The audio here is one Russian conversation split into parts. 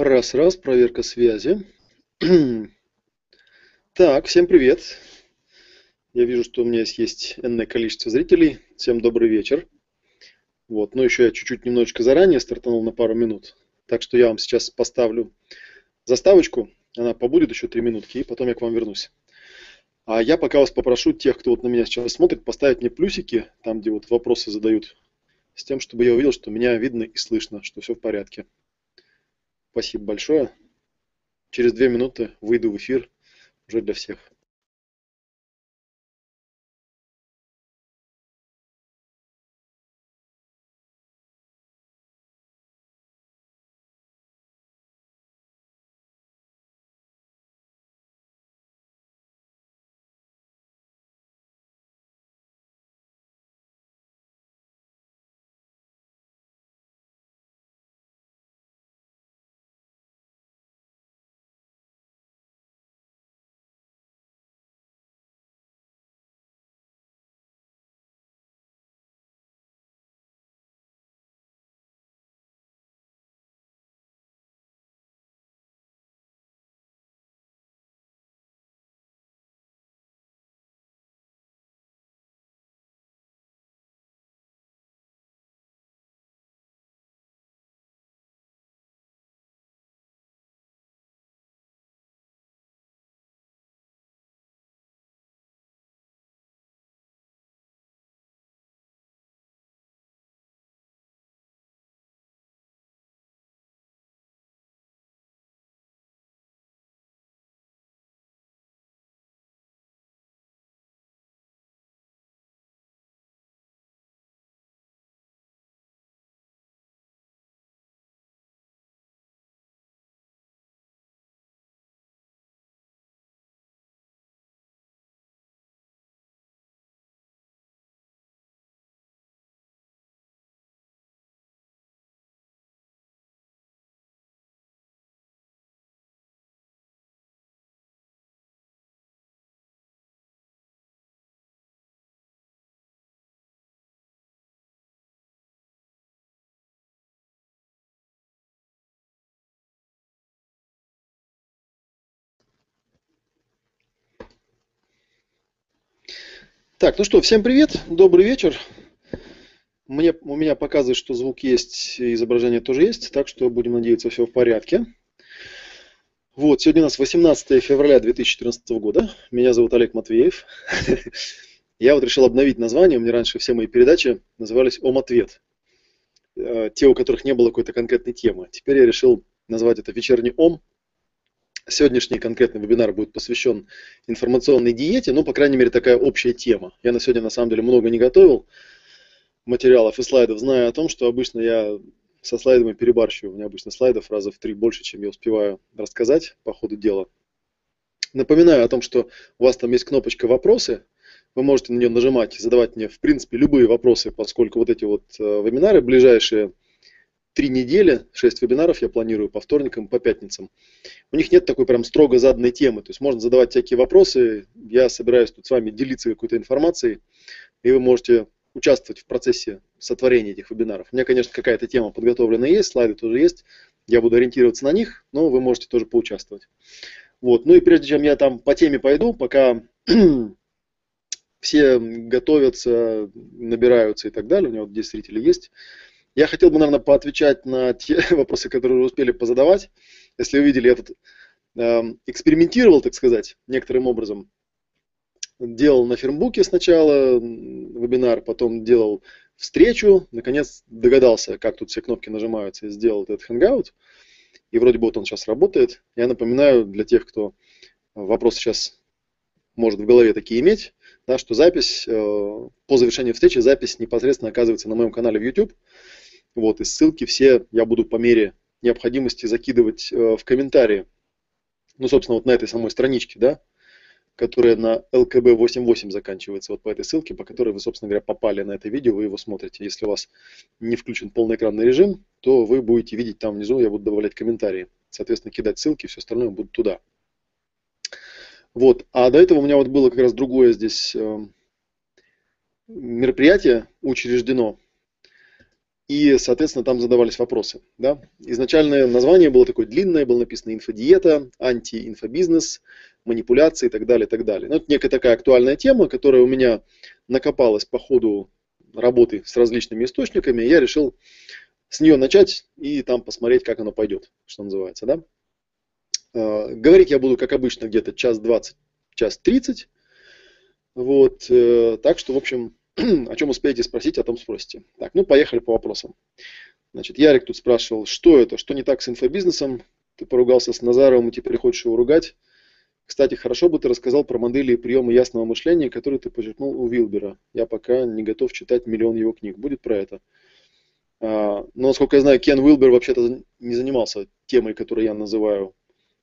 Раз, раз, проверка связи. Так, всем привет. Я вижу, что у меня есть энное количество зрителей. Всем добрый вечер. Вот, но еще я чуть-чуть немножечко заранее стартанул на пару минут. Так что я вам сейчас поставлю заставочку. Она побудет еще три минутки, и потом я к вам вернусь. А я пока вас попрошу тех, кто вот на меня сейчас смотрит, поставить мне плюсики, там, где вот вопросы задают, с тем, чтобы я увидел, что меня видно и слышно, что все в порядке. Спасибо большое. Через две минуты выйду в эфир уже для всех. Так, ну что, всем привет, добрый вечер. Мне, у меня показывает, что звук есть, изображение тоже есть, так что будем надеяться, все в порядке. Вот, сегодня у нас 18 февраля 2014 года. Меня зовут Олег Матвеев. Я вот решил обновить название. У меня раньше все мои передачи назывались «Ом-ответ». Э, те, у которых не было какой-то конкретной темы. Теперь я решил назвать это «Вечерний Ом», Сегодняшний конкретный вебинар будет посвящен информационной диете, ну, по крайней мере, такая общая тема. Я на сегодня, на самом деле, много не готовил материалов и слайдов, зная о том, что обычно я со слайдами перебарщиваю. У меня обычно слайдов раза в три больше, чем я успеваю рассказать по ходу дела. Напоминаю о том, что у вас там есть кнопочка «Вопросы», вы можете на нее нажимать, задавать мне, в принципе, любые вопросы, поскольку вот эти вот э, вебинары ближайшие – три недели, шесть вебинаров я планирую по вторникам, по пятницам. У них нет такой прям строго заданной темы, то есть можно задавать всякие вопросы, я собираюсь тут с вами делиться какой-то информацией, и вы можете участвовать в процессе сотворения этих вебинаров. У меня, конечно, какая-то тема подготовлена есть, слайды тоже есть, я буду ориентироваться на них, но вы можете тоже поучаствовать. Вот. Ну и прежде чем я там по теме пойду, пока все готовятся, набираются и так далее, у меня вот здесь зрители есть, я хотел бы, наверное, поотвечать на те вопросы, которые вы успели позадавать. Если вы видели, я тут э, экспериментировал, так сказать, некоторым образом. Делал на фермбуке сначала вебинар, потом делал встречу, наконец догадался, как тут все кнопки нажимаются, и сделал этот Hangout. И вроде бы вот он сейчас работает. Я напоминаю для тех, кто вопросы сейчас может в голове такие иметь, да, что запись, э, по завершении встречи запись непосредственно оказывается на моем канале в YouTube. Вот, и ссылки все я буду по мере необходимости закидывать э, в комментарии. Ну, собственно, вот на этой самой страничке, да, которая на LKB88 заканчивается, вот по этой ссылке, по которой вы, собственно говоря, попали на это видео, вы его смотрите. Если у вас не включен полный экранный режим, то вы будете видеть там внизу, я буду добавлять комментарии. Соответственно, кидать ссылки, все остальное будет туда. Вот. А до этого у меня вот было как раз другое здесь э, мероприятие учреждено и, соответственно, там задавались вопросы. Да? Изначальное название было такое длинное, было написано инфодиета, анти-инфобизнес, манипуляции и так далее, и так далее. Ну, это некая такая актуальная тема, которая у меня накопалась по ходу работы с различными источниками. Я решил с нее начать и там посмотреть, как оно пойдет, что называется. Да? А, говорить я буду, как обычно, где-то час двадцать, час тридцать. Вот, э, так что, в общем, о чем успеете спросить, о том спросите. Так, ну поехали по вопросам. Значит, Ярик тут спрашивал, что это, что не так с инфобизнесом? Ты поругался с Назаровым и теперь хочешь его ругать? Кстати, хорошо бы ты рассказал про модели и приемы ясного мышления, которые ты подчеркнул у Вилбера. Я пока не готов читать миллион его книг. Будет про это. А, но, насколько я знаю, Кен Уилбер вообще-то не занимался темой, которую я называю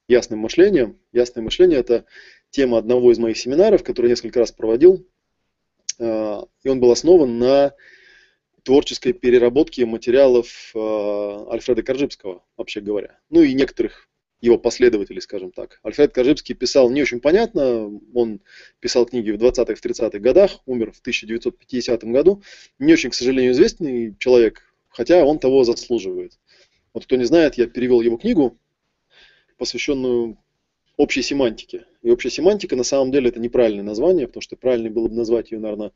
ясным мышлением. Ясное мышление – это тема одного из моих семинаров, который я несколько раз проводил. А, и он был основан на творческой переработке материалов а, Альфреда Коржибского, вообще говоря. Ну и некоторых его последователей, скажем так. Альфред Коржибский писал не очень понятно, он писал книги в 20-х, в 30-х годах, умер в 1950 году. Не очень, к сожалению, известный человек, хотя он того заслуживает. Вот кто не знает, я перевел его книгу, посвященную общей семантике. И общая семантика на самом деле это неправильное название, потому что правильнее было бы назвать ее, наверное,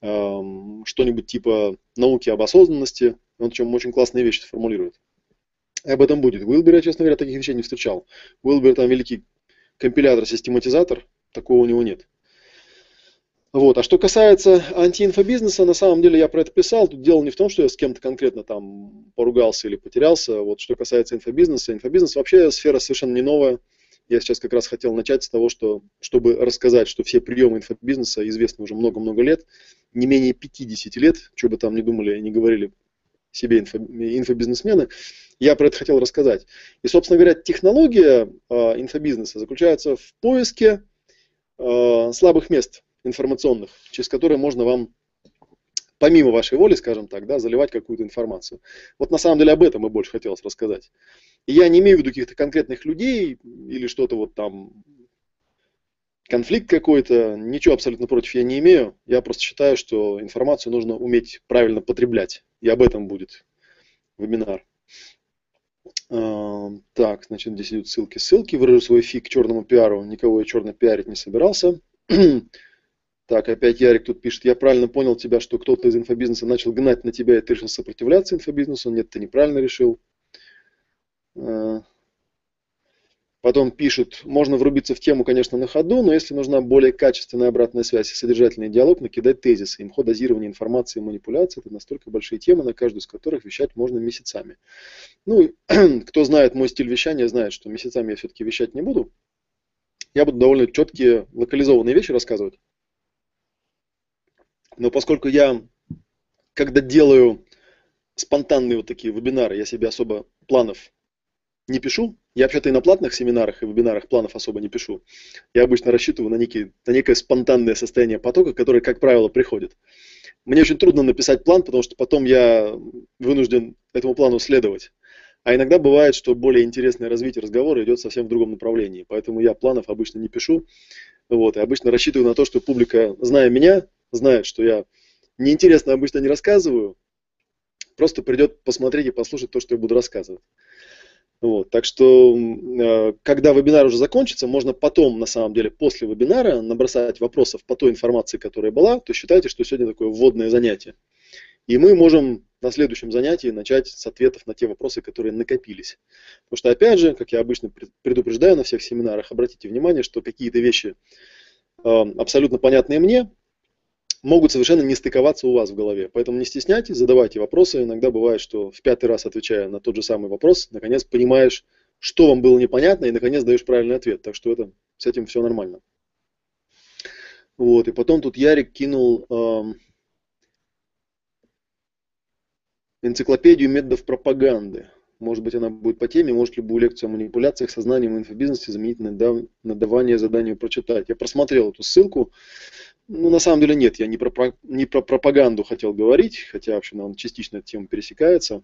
эм, что-нибудь типа науки об осознанности. Он чем очень классные вещи формулирует. И об этом будет. Уилбер, я, честно говоря, таких вещей не встречал. Уилбер там великий компилятор, систематизатор, такого у него нет. Вот. А что касается антиинфобизнеса, на самом деле я про это писал. Тут дело не в том, что я с кем-то конкретно там поругался или потерялся. Вот что касается инфобизнеса, инфобизнес вообще сфера совершенно не новая. Я сейчас как раз хотел начать с того, что, чтобы рассказать, что все приемы инфобизнеса известны уже много-много лет, не менее 50 лет, что бы там ни думали, не говорили себе инфо, инфобизнесмены, я про это хотел рассказать. И, собственно говоря, технология э, инфобизнеса заключается в поиске э, слабых мест информационных, через которые можно вам помимо вашей воли, скажем так, да, заливать какую-то информацию. Вот на самом деле об этом и больше хотелось рассказать. И я не имею в виду каких-то конкретных людей или что-то вот там, конфликт какой-то, ничего абсолютно против я не имею. Я просто считаю, что информацию нужно уметь правильно потреблять. И об этом будет вебинар. А, так, значит, здесь идут ссылки. Ссылки. Выражу свой фиг черному пиару. Никого я черно пиарить не собирался. Так, опять Ярик тут пишет, я правильно понял тебя, что кто-то из инфобизнеса начал гнать на тебя, и ты решил сопротивляться инфобизнесу. Нет, ты неправильно решил. А, потом пишут, можно врубиться в тему, конечно, на ходу, но если нужна более качественная обратная связь и содержательный диалог, накидать тезисы. Имхо дозирование информации и манипуляции – это настолько большие темы, на каждую из которых вещать можно месяцами. Ну, кто знает мой стиль вещания, знает, что месяцами я все-таки вещать не буду. Я буду довольно четкие, локализованные вещи рассказывать. Но поскольку я, когда делаю спонтанные вот такие вебинары, я себе особо планов не пишу. Я вообще-то и на платных семинарах и вебинарах планов особо не пишу. Я обычно рассчитываю на, некий, на некое спонтанное состояние потока, которое, как правило, приходит. Мне очень трудно написать план, потому что потом я вынужден этому плану следовать. А иногда бывает, что более интересное развитие разговора идет совсем в другом направлении. Поэтому я планов обычно не пишу. Вот, и обычно рассчитываю на то, что публика, зная меня, знает, что я неинтересно обычно не рассказываю, просто придет посмотреть и послушать то, что я буду рассказывать. Вот, так что, э, когда вебинар уже закончится, можно потом, на самом деле, после вебинара набросать вопросов по той информации, которая была, то считайте, что сегодня такое вводное занятие. И мы можем на следующем занятии начать с ответов на те вопросы, которые накопились. Потому что, опять же, как я обычно предупреждаю на всех семинарах, обратите внимание, что какие-то вещи э, абсолютно понятные мне, могут совершенно не стыковаться у вас в голове. Поэтому не стесняйтесь, задавайте вопросы. Иногда бывает, что в пятый раз отвечая на тот же самый вопрос, наконец понимаешь, что вам было непонятно, и наконец даешь правильный ответ. Так что это, с этим все нормально. Вот, и потом тут Ярик кинул эм, энциклопедию методов пропаганды. Может быть, она будет по теме, может любую лекцию о манипуляциях сознанием и инфобизнесе заменить на, на давание заданию прочитать. Я просмотрел эту ссылку. Ну, на самом деле нет, я не про, не про пропаганду хотел говорить, хотя, в общем, он частично эта тема пересекается.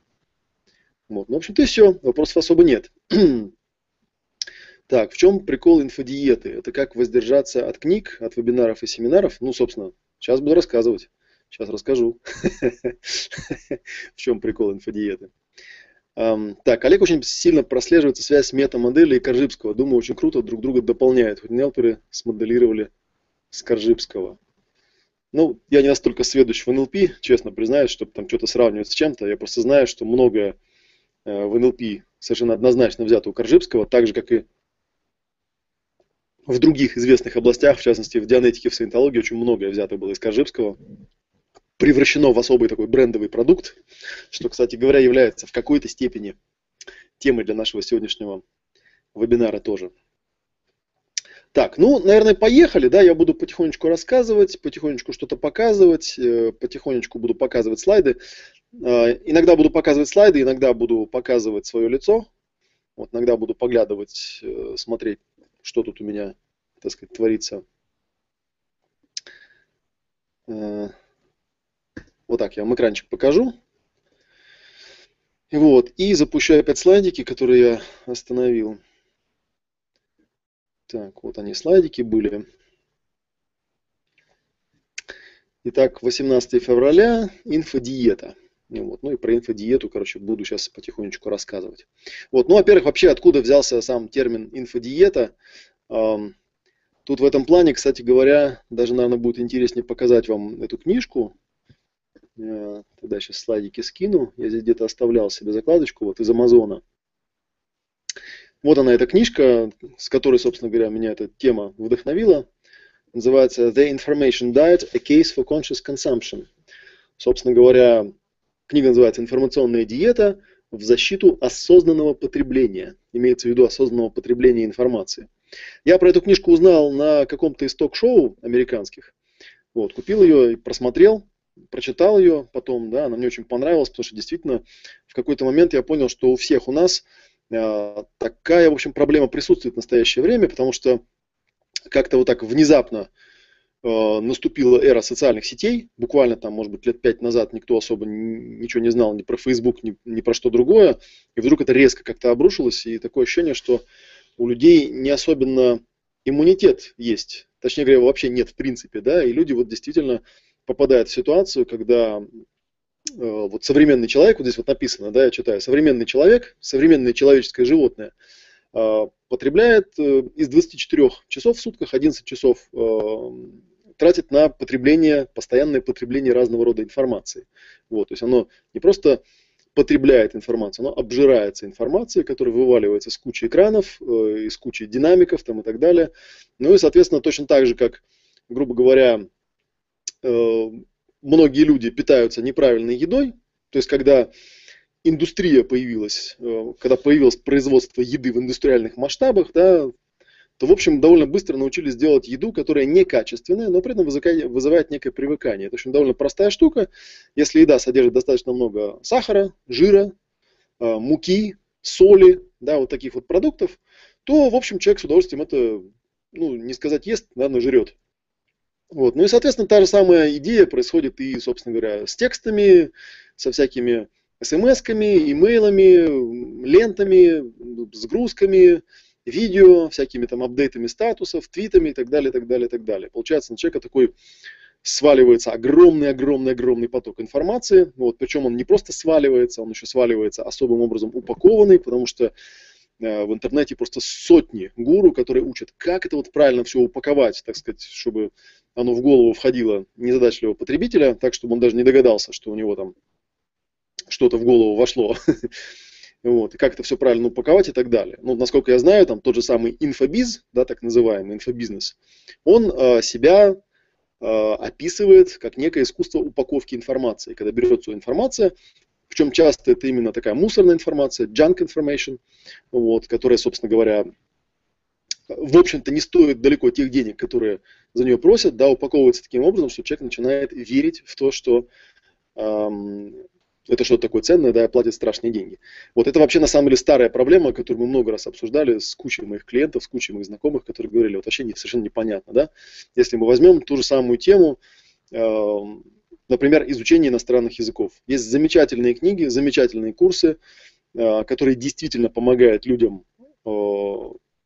Вот. Ну, в общем-то и все, вопросов особо нет. так, в чем прикол инфодиеты? Это как воздержаться от книг, от вебинаров и семинаров? Ну, собственно, сейчас буду рассказывать. Сейчас расскажу, в чем прикол инфодиеты. Так, Олег очень сильно прослеживается связь метамодели и Коржибского. Думаю, очень круто друг друга дополняют. Нелперы смоделировали с Коржибского. Ну, я не настолько сведущ в НЛП, честно признаюсь, чтобы там что-то сравнивать с чем-то. Я просто знаю, что многое э, в НЛП совершенно однозначно взято у Коржибского, так же, как и в других известных областях, в частности, в дианетике, в саентологии, очень многое взято было из Коржибского превращено в особый такой брендовый продукт, что, кстати говоря, является в какой-то степени темой для нашего сегодняшнего вебинара тоже. Так, ну, наверное, поехали, да, я буду потихонечку рассказывать, потихонечку что-то показывать, э, потихонечку буду показывать слайды. Э, иногда буду показывать слайды, иногда буду показывать свое лицо, вот, иногда буду поглядывать, э, смотреть, что тут у меня, так сказать, творится. Вот так я вам экранчик покажу. Вот, и запущу опять слайдики, которые я остановил. Так, вот они слайдики были. Итак, 18 февраля, инфодиета. Вот. Ну и про инфодиету, короче, буду сейчас потихонечку рассказывать. Вот. Ну, во-первых, вообще, откуда взялся сам термин инфодиета? Тут в этом плане, кстати говоря, даже, наверное, будет интереснее показать вам эту книжку. Э, тогда сейчас слайдики скину. Я здесь где-то оставлял себе закладочку вот из Амазона. Вот она, эта книжка, с которой, собственно говоря, меня эта тема вдохновила. Называется The Information Diet, A Case for Conscious Consumption. Собственно говоря, книга называется «Информационная диета в защиту осознанного потребления». Имеется в виду осознанного потребления информации. Я про эту книжку узнал на каком-то из ток-шоу американских. Вот, купил ее и просмотрел прочитал ее потом, да, она мне очень понравилась, потому что действительно в какой-то момент я понял, что у всех у нас э, такая, в общем, проблема присутствует в настоящее время, потому что как-то вот так внезапно э, наступила эра социальных сетей, буквально там, может быть, лет пять назад никто особо ничего не знал ни про Facebook, ни, ни про что другое, и вдруг это резко как-то обрушилось, и такое ощущение, что у людей не особенно иммунитет есть, точнее говоря, вообще нет в принципе, да, и люди вот действительно попадает в ситуацию, когда э, вот современный человек, вот здесь вот написано, да, я читаю, современный человек, современное человеческое животное э, потребляет э, из 24 часов в сутках 11 часов тратит на потребление, постоянное потребление разного рода информации. Вот, то есть оно не просто потребляет информацию, оно обжирается информацией, которая вываливается с кучи экранов, из кучи динамиков там, и так далее. Ну и, соответственно, точно так же, как, грубо говоря, многие люди питаются неправильной едой, то есть когда индустрия появилась, э, когда появилось производство еды в индустриальных масштабах, да, то, в общем, довольно быстро научились делать еду, которая некачественная, но при этом вызывает некое привыкание. Это очень довольно простая штука. Если еда содержит достаточно много сахара, жира, э, муки, соли, да, вот таких вот продуктов, то, в общем, человек с удовольствием это, ну, не сказать ест, да, но жрет. Вот. Ну и, соответственно, та же самая идея происходит и, собственно говоря, с текстами, со всякими смс-ками, имейлами, лентами, сгрузками, видео, всякими там апдейтами статусов, твитами и так далее, так далее, так далее. Получается, на человека такой сваливается огромный-огромный-огромный поток информации. Вот, причем он не просто сваливается, он еще сваливается особым образом упакованный, потому что э, в интернете просто сотни гуру, которые учат, как это вот правильно все упаковать, так сказать, чтобы оно в голову входило незадачливого потребителя, так, чтобы он даже не догадался, что у него там что-то в голову вошло. Вот, и как это все правильно упаковать и так далее. Ну, насколько я знаю, там тот же самый инфобиз, да, так называемый инфобизнес, он э, себя э, описывает как некое искусство упаковки информации. Когда берется информация, в чем часто это именно такая мусорная информация, junk information, вот, которая, собственно говоря, в общем-то, не стоит далеко тех денег, которые за нее просят, да, упаковывается таким образом, что человек начинает верить в то, что эм, это что-то такое ценное, да, и платит страшные деньги. Вот это вообще на самом деле старая проблема, которую мы много раз обсуждали с кучей моих клиентов, с кучей моих знакомых, которые говорили, вот вообще не, совершенно непонятно, да. Если мы возьмем ту же самую тему, э, например, изучение иностранных языков. Есть замечательные книги, замечательные курсы, э, которые действительно помогают людям э,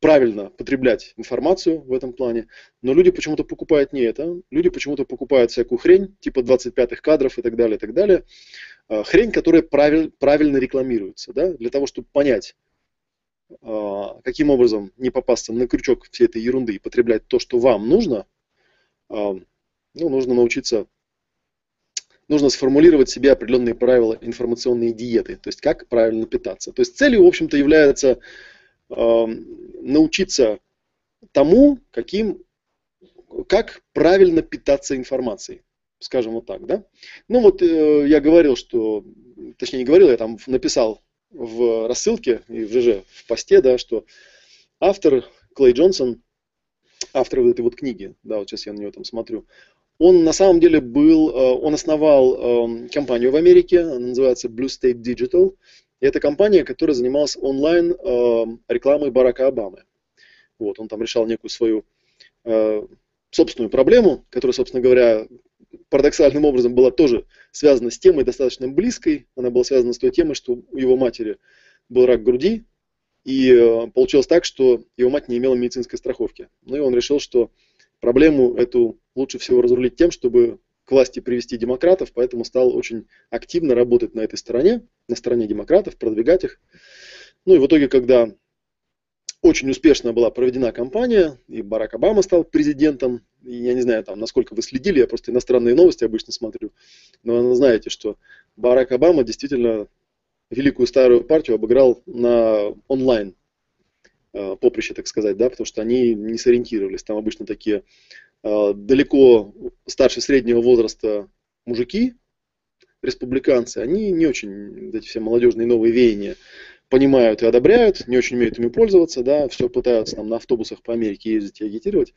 правильно потреблять информацию в этом плане, но люди почему-то покупают не это, люди почему-то покупают всякую хрень, типа 25-х кадров и так далее, и так далее. А, хрень, которая правиль, правильно рекламируется, да, для того, чтобы понять, а, каким образом не попасться на крючок всей этой ерунды и потреблять то, что вам нужно, ну, нужно научиться, нужно сформулировать себе определенные правила информационной диеты, то есть как правильно питаться. То есть целью, в общем-то, является научиться тому, каким, как правильно питаться информацией, скажем вот так, да. Ну вот э, я говорил, что, точнее не говорил, я там написал в рассылке и в ЖЖ, в посте, да, что автор Клей Джонсон, автор вот этой вот книги, да, вот сейчас я на него там смотрю, он на самом деле был, э, он основал эм, компанию в Америке, она называется Blue State Digital, это компания, которая занималась онлайн э, рекламой Барака Обамы. Вот, он там решал некую свою э, собственную проблему, которая, собственно говоря, парадоксальным образом была тоже связана с темой достаточно близкой. Она была связана с той темой, что у его матери был рак груди, и э, получилось так, что его мать не имела медицинской страховки. Ну и он решил, что проблему эту лучше всего разрулить тем, чтобы к власти привести демократов, поэтому стал очень активно работать на этой стороне, на стороне демократов, продвигать их. Ну и в итоге, когда очень успешно была проведена кампания, и Барак Обама стал президентом, и я не знаю, там, насколько вы следили, я просто иностранные новости обычно смотрю, но вы знаете, что Барак Обама действительно великую старую партию обыграл на онлайн поприще, так сказать, да, потому что они не сориентировались. Там обычно такие Э, далеко старше среднего возраста мужики, республиканцы, они не очень эти все молодежные новые веяния понимают и одобряют, не очень умеют ими пользоваться, да, все пытаются там на автобусах по Америке ездить и агитировать.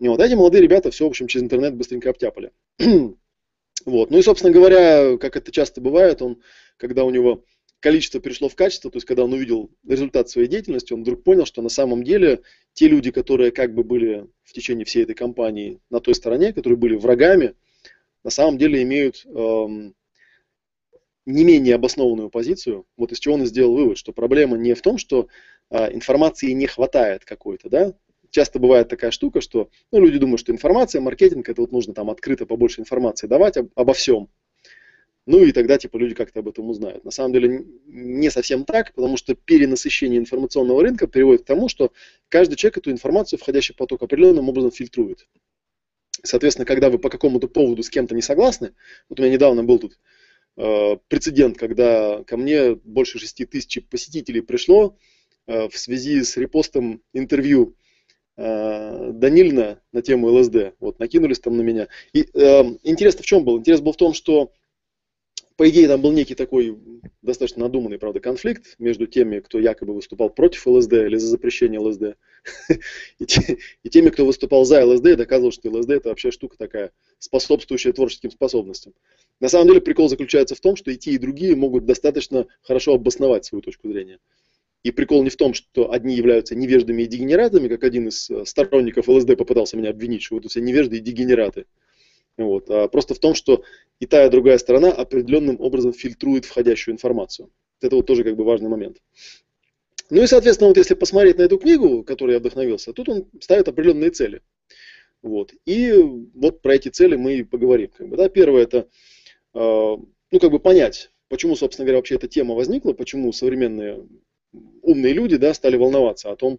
И вот эти молодые ребята все, в общем, через интернет быстренько обтяпали. вот. Ну и, собственно говоря, как это часто бывает, он, когда у него количество перешло в качество, то есть когда он увидел результат своей деятельности, он вдруг понял, что на самом деле те люди, которые как бы были в течение всей этой кампании на той стороне, которые были врагами, на самом деле имеют эм, не менее обоснованную позицию, вот из чего он и сделал вывод, что проблема не в том, что э, информации не хватает какой-то, да, часто бывает такая штука, что ну, люди думают, что информация, маркетинг, это вот нужно там открыто побольше информации давать об, обо всем, ну и тогда типа люди как-то об этом узнают. На самом деле не совсем так, потому что перенасыщение информационного рынка приводит к тому, что каждый человек эту информацию, входящий поток, определенным образом фильтрует. Соответственно, когда вы по какому-то поводу с кем-то не согласны, вот у меня недавно был тут э, прецедент, когда ко мне больше 6 тысяч посетителей пришло э, в связи с репостом интервью э, Данильна на тему ЛСД. Вот, накинулись там на меня. И э, интерес в чем был? Интерес был в том, что по идее, там был некий такой достаточно надуманный, правда, конфликт между теми, кто якобы выступал против ЛСД или за запрещение ЛСД, и теми, кто выступал за ЛСД и доказывал, что ЛСД это вообще штука такая, способствующая творческим способностям. На самом деле прикол заключается в том, что и те, и другие могут достаточно хорошо обосновать свою точку зрения. И прикол не в том, что одни являются невеждами и дегенератами, как один из сторонников ЛСД попытался меня обвинить, что вот все невежды и дегенераты. Вот. А просто в том, что и та, и другая сторона определенным образом фильтрует входящую информацию. Это вот тоже как бы важный момент. Ну и, соответственно, вот если посмотреть на эту книгу, которой я вдохновился, тут он ставит определенные цели. Вот. И вот про эти цели мы и поговорим. Как бы, да. Первое это, э, ну, как бы понять, почему, собственно говоря, вообще эта тема возникла, почему современные умные люди да, стали волноваться о том,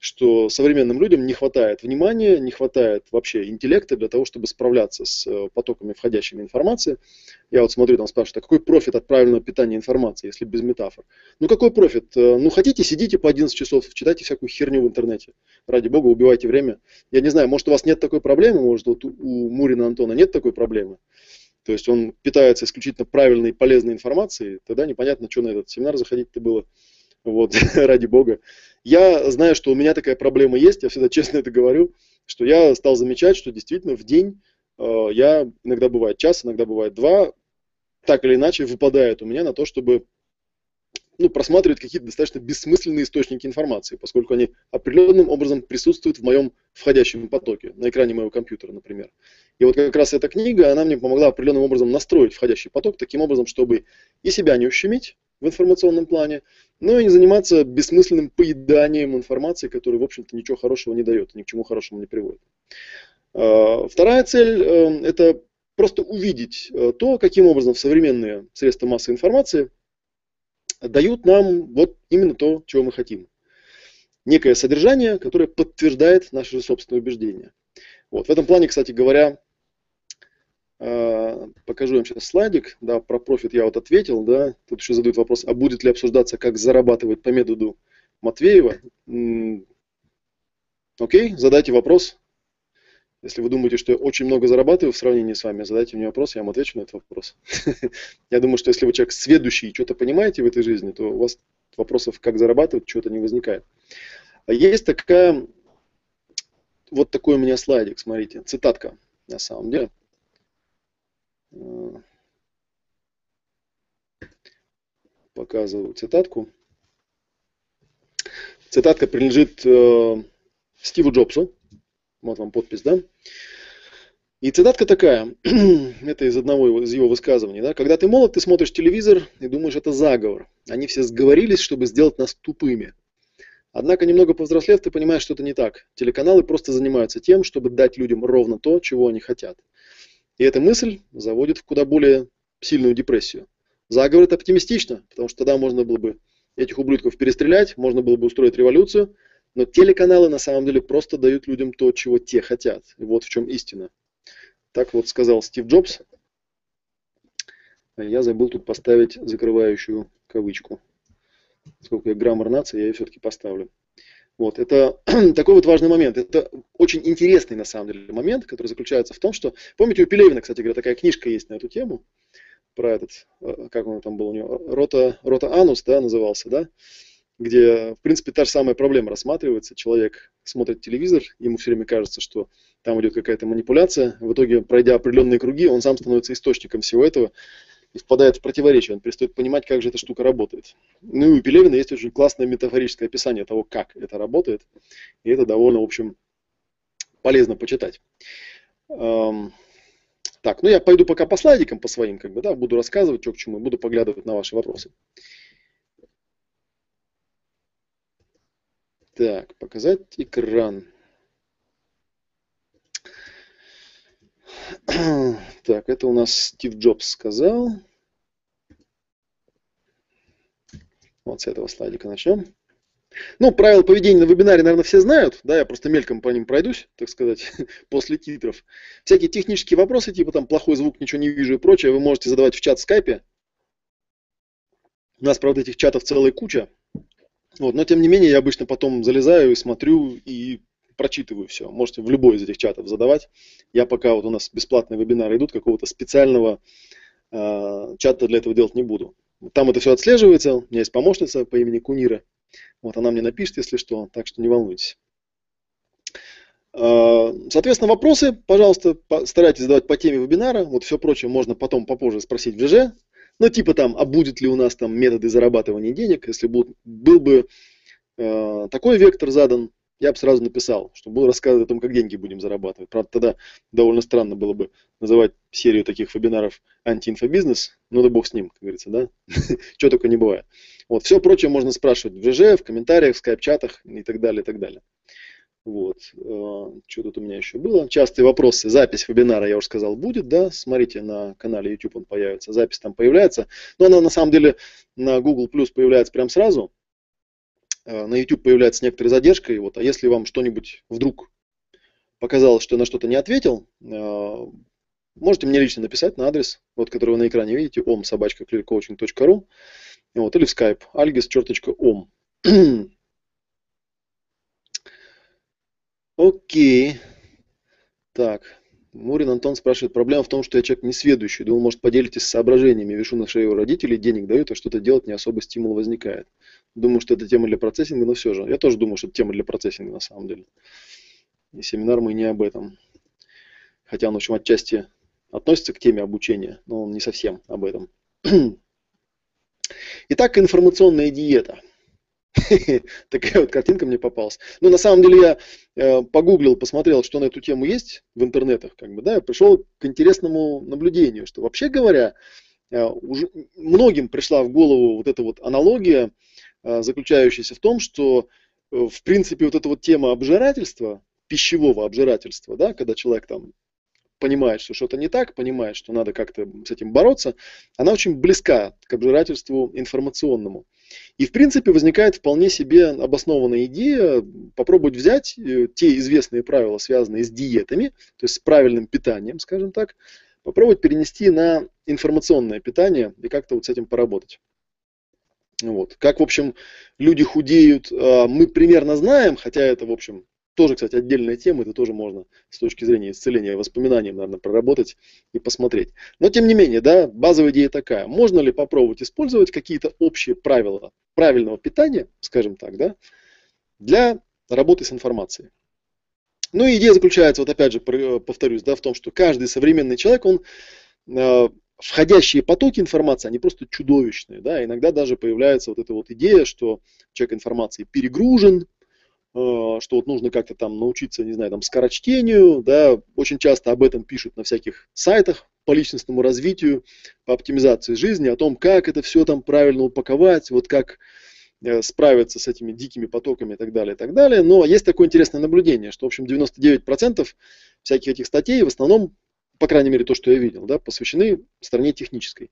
что современным людям не хватает внимания, не хватает вообще интеллекта для того, чтобы справляться с э, потоками входящими информации. Я вот смотрю, там спрашивают, а какой профит от правильного питания информации, если без метафор? Ну какой профит? Э, ну хотите, сидите по 11 часов, читайте всякую херню в интернете. Ради бога, убивайте время. Я не знаю, может у вас нет такой проблемы, может вот у Мурина Антона нет такой проблемы. То есть он питается исключительно правильной и полезной информацией, тогда непонятно, что на этот семинар заходить-то было. Вот, ради бога. Я знаю, что у меня такая проблема есть, я всегда честно это говорю, что я стал замечать, что действительно в день э, я, иногда бывает час, иногда бывает два, так или иначе выпадает у меня на то, чтобы ну, просматривать какие-то достаточно бессмысленные источники информации, поскольку они определенным образом присутствуют в моем входящем потоке, на экране моего компьютера, например. И вот как раз эта книга, она мне помогла определенным образом настроить входящий поток таким образом, чтобы и себя не ущемить, в информационном плане, но и не заниматься бессмысленным поеданием информации, которая, в общем-то, ничего хорошего не дает, ни к чему хорошему не приводит. А, вторая цель э, – это просто увидеть э, то, каким образом современные средства массовой информации дают нам вот именно то, чего мы хотим. Некое содержание, которое подтверждает наши собственные убеждения. Вот. В этом плане, кстати говоря, покажу вам сейчас слайдик. Да, про профит я вот ответил. Да. Тут еще задают вопрос, а будет ли обсуждаться, как зарабатывать по методу Матвеева. Окей, задайте вопрос. Если вы думаете, что я очень много зарабатываю в сравнении с вами, задайте мне вопрос, я вам отвечу на этот вопрос. Я думаю, что если вы человек сведущий и что-то понимаете в этой жизни, то у вас вопросов, как зарабатывать, что-то не возникает. А есть такая, вот такой у меня слайдик, смотрите, цитатка на самом деле. Показываю цитатку. Цитатка принадлежит э, Стиву Джобсу. Вот вам подпись, да? И цитатка такая, это из одного из его высказываний, да? Когда ты молод, ты смотришь телевизор и думаешь, это заговор. Они все сговорились, чтобы сделать нас тупыми. Однако, немного повзрослев, ты понимаешь, что это не так. Телеканалы просто занимаются тем, чтобы дать людям ровно то, чего они хотят. И эта мысль заводит в куда более сильную депрессию. Заговор это оптимистично, потому что тогда можно было бы этих ублюдков перестрелять, можно было бы устроить революцию – но телеканалы на самом деле просто дают людям то, чего те хотят. И вот в чем истина. Так вот сказал Стив Джобс. Я забыл тут поставить закрывающую кавычку. Сколько я граммар нации, я ее все-таки поставлю. Вот, это такой вот важный момент. Это очень интересный на самом деле момент, который заключается в том, что, помните, у Пелевина, кстати говоря, такая книжка есть на эту тему, про этот, э, как он там был у него, Рота, Рота Анус, да, назывался, да, где, в принципе, та же самая проблема рассматривается. Человек смотрит телевизор, ему все время кажется, что там идет какая-то манипуляция. В итоге, пройдя определенные круги, он сам становится источником всего этого и впадает в противоречие. Он перестает понимать, как же эта штука работает. Ну и у Пелевина есть очень классное метафорическое описание того, как это работает. И это довольно, в общем, полезно почитать. Так, ну я пойду пока по слайдикам, по своим, как бы, да, буду рассказывать, что к чему, буду поглядывать на ваши вопросы. Так, показать экран. Так, это у нас Стив Джобс сказал. Вот с этого слайдика начнем. Ну, правила поведения на вебинаре, наверное, все знают. Да, я просто мельком по ним пройдусь, так сказать, после титров. Всякие технические вопросы, типа там плохой звук, ничего не вижу и прочее, вы можете задавать в чат в скайпе. У нас, правда, этих чатов целая куча. Вот, но тем не менее, я обычно потом залезаю и смотрю и прочитываю все. Можете в любой из этих чатов задавать. Я пока вот у нас бесплатные вебинары идут, какого-то специального э, чата для этого делать не буду. Там это все отслеживается. У меня есть помощница по имени Кунира. Вот она мне напишет, если что, так что не волнуйтесь. Соответственно, вопросы, пожалуйста, старайтесь задавать по теме вебинара. Вот все прочее можно потом попозже спросить в ЖЖ. Ну, типа там, а будет ли у нас там методы зарабатывания денег, если был, был бы э, такой вектор задан, я бы сразу написал, что буду рассказывать о том, как деньги будем зарабатывать. Правда, тогда довольно странно было бы называть серию таких вебинаров антиинфобизнес, ну да бог с ним, как говорится, да? Чего только не бывает. Вот, все прочее можно спрашивать в ЖЖ, в комментариях, в скайп-чатах и так далее, и так далее. Вот. Э, что тут у меня еще было? Частые вопросы. Запись вебинара, я уже сказал, будет, да? Смотрите, на канале YouTube он появится. Запись там появляется. Но она на самом деле на Google Plus появляется прям сразу. Э, на YouTube появляется с некоторой задержкой. Вот. А если вам что-нибудь вдруг показалось, что я на что-то не ответил, э, можете мне лично написать на адрес, вот, который вы на экране видите, om.clearcoaching.ru вот, или в Skype algis.om. Окей. Так. Мурин Антон спрашивает, проблема в том, что я человек несведущий. Думал, может, поделитесь соображениями. Вешу на шею родителей, денег дают, а что-то делать не особо стимул возникает. Думаю, что это тема для процессинга, но все же. Я тоже думаю, что это тема для процессинга на самом деле. И семинар мы не об этом. Хотя он, в общем, отчасти относится к теме обучения, но он не совсем об этом. Итак, информационная диета – Такая вот картинка мне попалась. Но на самом деле я э, погуглил, посмотрел, что на эту тему есть в интернетах, как бы, да, и пришел к интересному наблюдению, что вообще говоря, уже, многим пришла в голову вот эта вот аналогия, заключающаяся в том, что в принципе вот эта вот тема обжирательства, пищевого обжирательства, да, когда человек там понимает, что что-то не так, понимает, что надо как-то с этим бороться, она очень близка к обжирательству информационному. И, в принципе, возникает вполне себе обоснованная идея попробовать взять э, те известные правила, связанные с диетами, то есть с правильным питанием, скажем так, попробовать перенести на информационное питание и как-то вот с этим поработать. Вот. Как, в общем, люди худеют, а, мы примерно знаем, хотя это, в общем, тоже, кстати, отдельная тема, это тоже можно с точки зрения исцеления воспоминанием, наверное, проработать и посмотреть. Но, тем не менее, да, базовая идея такая. Можно ли попробовать использовать какие-то общие правила правильного питания, скажем так, да, для работы с информацией? Ну и идея заключается, вот опять же, повторюсь, да, в том, что каждый современный человек, он э, входящие потоки информации, они просто чудовищные. Да? Иногда даже появляется вот эта вот идея, что человек информации перегружен, Э, что вот нужно как-то там научиться, не знаю, там скорочтению, да, очень часто об этом пишут на всяких сайтах по личностному развитию, по оптимизации жизни, о том, как это все там правильно упаковать, вот как э, справиться с этими дикими потоками и так далее, и так далее. Но есть такое интересное наблюдение, что, в общем, 99% всяких этих статей в основном по крайней мере, то, что я видел, да, посвящены стороне технической.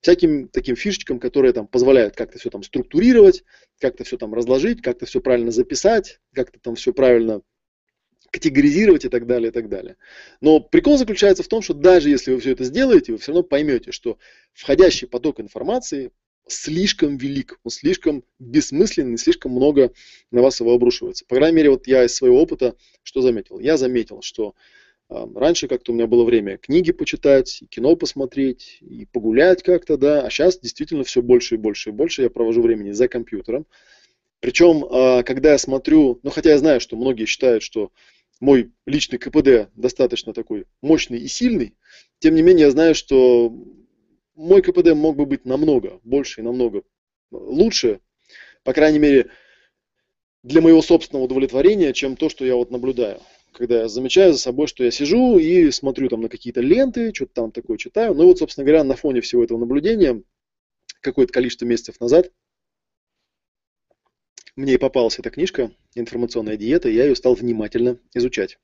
Всяким таким фишечкам, которые там позволяют как-то все там структурировать, как-то все там разложить, как-то все правильно записать, как-то там все правильно категоризировать и так далее, и так далее. Но прикол заключается в том, что даже если вы все это сделаете, вы все равно поймете, что входящий поток информации слишком велик, он слишком бессмысленный, слишком много на вас его обрушивается. По крайней мере, вот я из своего опыта что заметил? Я заметил, что Раньше как-то у меня было время книги почитать, кино посмотреть, и погулять как-то, да. А сейчас действительно все больше и больше и больше я провожу времени за компьютером. Причем, а, когда я смотрю, ну хотя я знаю, что многие считают, что мой личный КПД достаточно такой мощный и сильный, тем не менее я знаю, что мой КПД мог бы быть намного больше и намного лучше, по крайней мере, для моего собственного удовлетворения, чем то, что я вот наблюдаю когда я замечаю за собой, что я сижу и смотрю там на какие-то ленты, что-то там такое читаю. Ну вот, собственно говоря, на фоне всего этого наблюдения, какое-то количество месяцев назад, мне и попалась эта книжка «Информационная диета», и я ее стал внимательно изучать.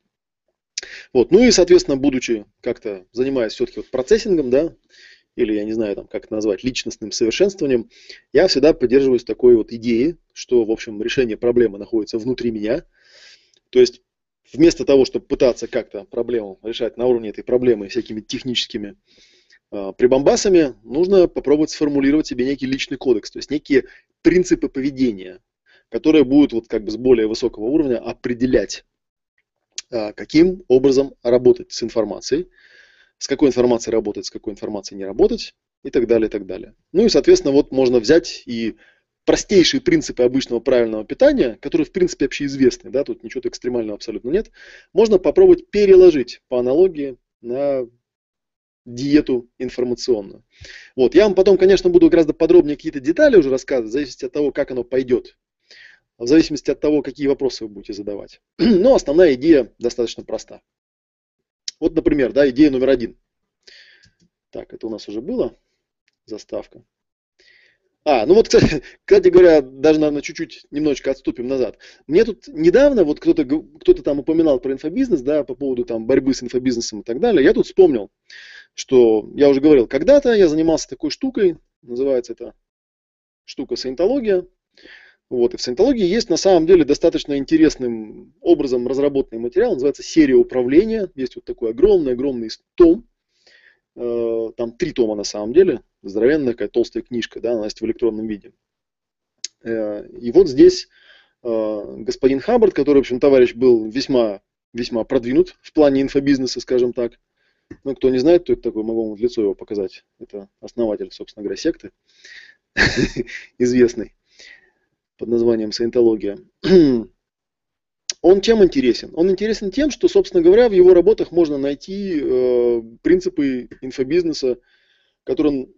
Вот. Ну и, соответственно, будучи как-то занимаясь все-таки вот процессингом, да, или я не знаю, там, как это назвать, личностным совершенствованием, я всегда поддерживаюсь такой вот идеи, что, в общем, решение проблемы находится внутри меня. То есть вместо того, чтобы пытаться как-то проблему решать на уровне этой проблемы всякими техническими э, прибамбасами, нужно попробовать сформулировать себе некий личный кодекс, то есть некие принципы поведения, которые будут вот как бы с более высокого уровня определять, э, каким образом работать с информацией, с какой информацией работать, с какой информацией не работать и так далее, и так далее. Ну и, соответственно, вот можно взять и простейшие принципы обычного правильного питания, которые в принципе общеизвестны, да, тут ничего экстремального абсолютно нет, можно попробовать переложить по аналогии на диету информационную. Вот. Я вам потом, конечно, буду гораздо подробнее какие-то детали уже рассказывать, в зависимости от того, как оно пойдет, в зависимости от того, какие вопросы вы будете задавать. Но основная идея достаточно проста. Вот, например, да, идея номер один. Так, это у нас уже было, заставка. А, ну вот, кстати, кстати говоря, даже, наверное, чуть-чуть немножечко отступим назад. Мне тут недавно, вот кто-то кто там упоминал про инфобизнес, да, по поводу там борьбы с инфобизнесом и так далее, я тут вспомнил, что я уже говорил, когда-то я занимался такой штукой, называется это штука саентология. Вот, и в саентологии есть на самом деле достаточно интересным образом разработанный материал, называется серия управления. Есть вот такой огромный-огромный том, э, там три тома на самом деле, здоровенная такая толстая книжка, да, она есть в электронном виде. Э, и вот здесь э, господин Хаббард, который, в общем, товарищ был весьма, весьма продвинут в плане инфобизнеса, скажем так. Ну, кто не знает, то это такой, могу вам лицо его показать. Это основатель, собственно говоря, секты, известный под названием саентология. Он чем интересен? Он интересен тем, что, собственно говоря, в его работах можно найти э, принципы инфобизнеса, которые он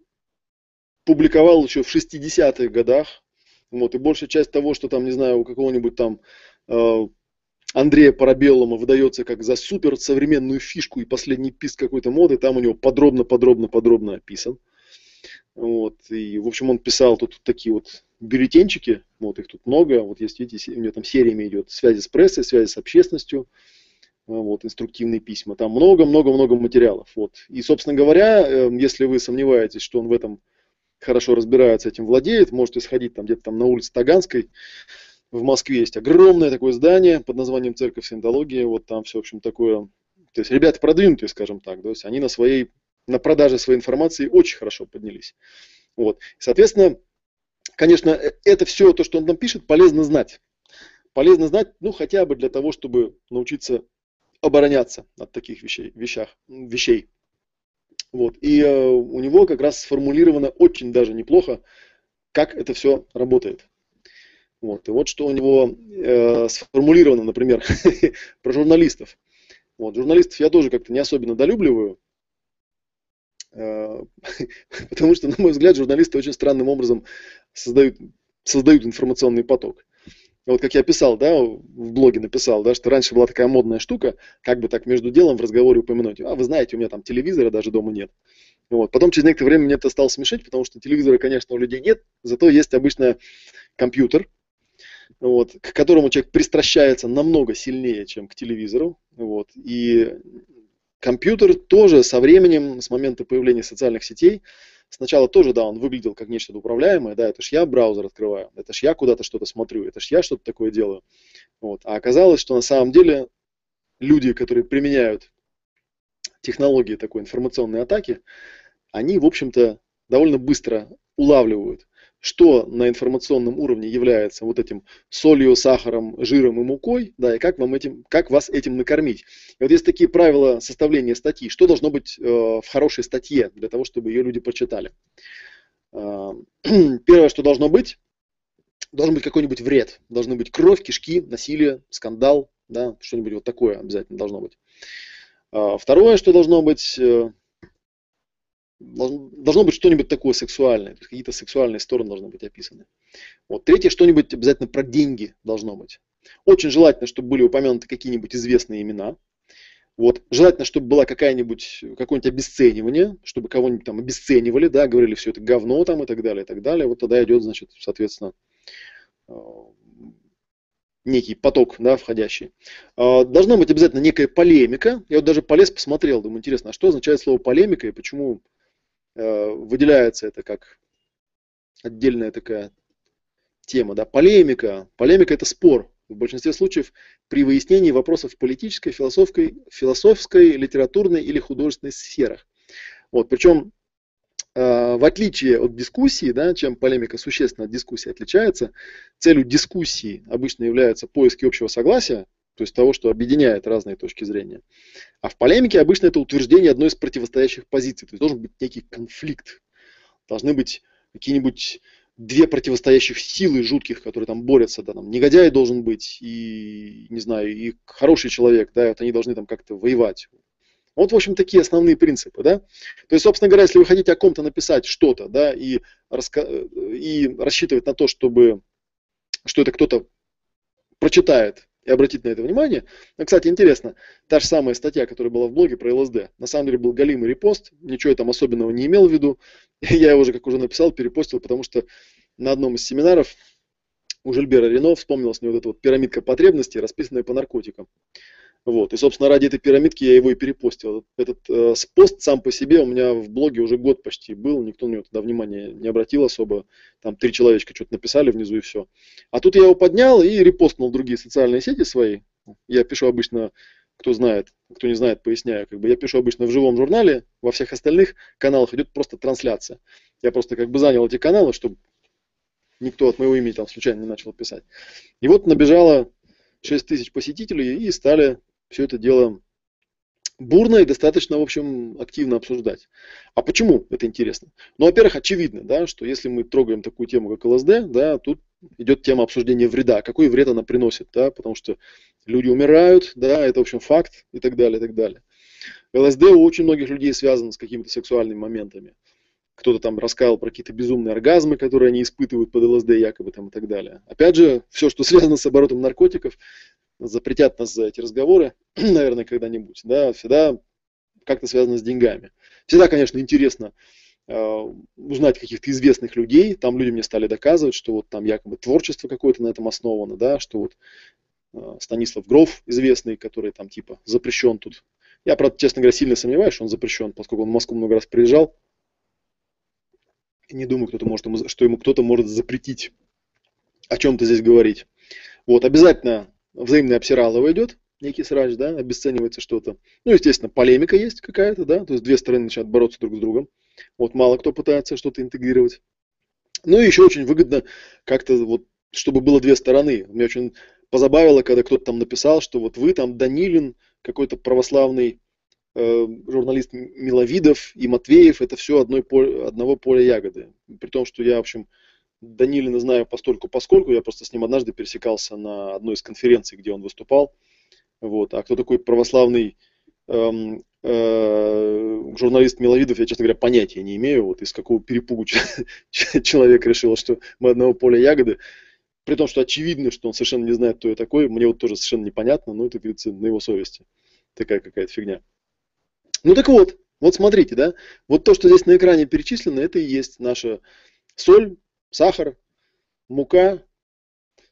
публиковал еще в 60-х годах. Вот, и большая часть того, что там, не знаю, у какого-нибудь там э, Андрея Парабеллума выдается как за супер современную фишку и последний писк какой-то моды, там у него подробно, подробно, подробно описан. Вот, и, в общем, он писал тут такие вот бюллетенчики, вот их тут много, вот есть, видите, у него там сериями идет связи с прессой, связи с общественностью, вот, инструктивные письма, там много-много-много материалов, вот. И, собственно говоря, эм, если вы сомневаетесь, что он в этом хорошо разбирается, этим владеет, можете сходить там где-то там на улице Таганской, в Москве есть огромное такое здание под названием Церковь Сиентологии, вот там все, в общем, такое, то есть ребята продвинутые, скажем так, то есть они на своей на продаже своей информации очень хорошо поднялись. Вот. Соответственно, конечно, э, это все то, что он нам пишет, полезно знать. Полезно знать, ну, хотя бы для того, чтобы научиться обороняться от таких вещей. Вещах, вещей. Вот. И э, у него как раз сформулировано очень даже неплохо, как это все работает. Вот. И вот что у него э, сформулировано, например, про журналистов. Вот. Журналистов я тоже как-то не особенно долюбливаю, Э, потому что, на мой взгляд, журналисты очень странным образом создают, создают информационный поток. Вот как я писал, да, в блоге написал, да, что раньше была такая модная штука, как бы так между делом в разговоре упомянуть, а вы знаете, у меня там телевизора даже дома нет. Вот. Потом через некоторое время мне это стало смешить, потому что телевизора, конечно, у людей нет, зато есть обычно компьютер, вот, к которому человек пристращается намного сильнее, чем к телевизору. Вот, и Компьютер тоже со временем, с момента появления социальных сетей, сначала тоже, да, он выглядел как нечто управляемое, да, это ж я браузер открываю, это ж я куда-то что-то смотрю, это ж я что-то такое делаю. Вот. А оказалось, что на самом деле люди, которые применяют технологии такой информационной атаки, они, в общем-то, довольно быстро улавливают что на информационном уровне является вот этим солью, сахаром, жиром и мукой, да, и как, вам этим, как вас этим накормить. И вот есть такие правила составления статьи, что должно быть э, в хорошей статье для того, чтобы ее люди прочитали. Э, первое, что должно быть, должен быть какой-нибудь вред, должны быть кровь, кишки, насилие, скандал, да, что-нибудь вот такое обязательно должно быть. Э, второе, что должно быть, э, должно быть что-нибудь такое сексуальное, какие-то сексуальные стороны должны быть описаны. Вот. Третье, что-нибудь обязательно про деньги должно быть. Очень желательно, чтобы были упомянуты какие-нибудь известные имена. Вот. Желательно, чтобы было какая-нибудь, какое-нибудь обесценивание, чтобы кого-нибудь там обесценивали, да, говорили, все это говно там и так далее, и так далее. Вот тогда идет, значит, соответственно, э, некий поток, да, входящий. Э, должна быть обязательно некая полемика. Я вот даже полез, посмотрел, думаю, интересно, а что означает слово полемика и почему выделяется это как отдельная такая тема. Да? Полемика. Полемика – это спор. В большинстве случаев при выяснении вопросов в политической, философской, философской, литературной или художественной сферах. Вот, причем э, в отличие от дискуссии, да, чем полемика существенно от дискуссии отличается, целью дискуссии обычно является поиски общего согласия, то есть того, что объединяет разные точки зрения. А в полемике обычно это утверждение одной из противостоящих позиций. То есть должен быть некий конфликт. Должны быть какие-нибудь две противостоящих силы жутких, которые там борются, да, там негодяй должен быть и, не знаю, и хороший человек, да, вот они должны там как-то воевать. Вот, в общем, такие основные принципы, да. То есть, собственно говоря, если вы хотите о ком-то написать что-то, да, и, раска... и рассчитывать на то, чтобы, что это кто-то прочитает и обратить на это внимание. Но, кстати, интересно, та же самая статья, которая была в блоге про ЛСД, на самом деле был галимый репост, ничего я там особенного не имел в виду. Я его уже, как уже написал, перепостил, потому что на одном из семинаров у Жильбера Рено вспомнилась мне вот эта вот пирамидка потребностей, расписанная по наркотикам. Вот. И, собственно, ради этой пирамидки я его и перепостил. Этот э, пост сам по себе у меня в блоге уже год почти был, никто на него тогда внимания не обратил особо. Там три человечка что-то написали внизу и все. А тут я его поднял и репостнул в другие социальные сети свои. Я пишу обычно, кто знает, кто не знает, поясняю. Как бы я пишу обычно в живом журнале, во всех остальных каналах идет просто трансляция. Я просто как бы занял эти каналы, чтобы никто от моего имени там случайно не начал писать. И вот набежало 6 тысяч посетителей и стали все это дело бурно и достаточно, в общем, активно обсуждать. А почему это интересно? Ну, во-первых, очевидно, да, что если мы трогаем такую тему, как ЛСД, да, тут идет тема обсуждения вреда, какой вред она приносит, да, потому что люди умирают, да, это, в общем, факт и так далее, и так далее. ЛСД у очень многих людей связано с какими-то сексуальными моментами. Кто-то там рассказал про какие-то безумные оргазмы, которые они испытывают под ЛСД якобы там и так далее. Опять же, все, что связано с оборотом наркотиков, запретят нас за эти разговоры, наверное, когда-нибудь, да, всегда как-то связано с деньгами. Всегда, конечно, интересно узнать каких-то известных людей. Там люди мне стали доказывать, что вот там якобы творчество какое-то на этом основано, да, что вот Станислав Гров известный, который там типа запрещен тут. Я, правда, честно говоря, сильно сомневаюсь, что он запрещен, поскольку он в Москву много раз приезжал. Не думаю, кто-то может, что ему кто-то может запретить о чем-то здесь говорить. Вот, обязательно взаимное обсиралово идет, некий срач, да, обесценивается что-то. Ну, естественно, полемика есть какая-то, да, то есть две стороны начинают бороться друг с другом. Вот мало кто пытается что-то интегрировать. Ну и еще очень выгодно как-то вот, чтобы было две стороны. Меня очень позабавило, когда кто-то там написал, что вот вы там Данилин, какой-то православный э, журналист Миловидов и Матвеев, это все одной, одного поля ягоды. При том, что я, в общем, Данилина знаю постольку поскольку, я просто с ним однажды пересекался на одной из конференций, где он выступал. Вот. А кто такой православный эм, э, журналист Миловидов, я, честно говоря, понятия не имею, вот из какого перепугу человек решил, что мы одного поля ягоды. При том, что очевидно, что он совершенно не знает, кто я такой, мне вот тоже совершенно непонятно, но это, говорится, на его совести. Такая какая-то фигня. Ну так вот, вот смотрите, да, вот то, что здесь на экране перечислено, это и есть наша соль, сахар, мука,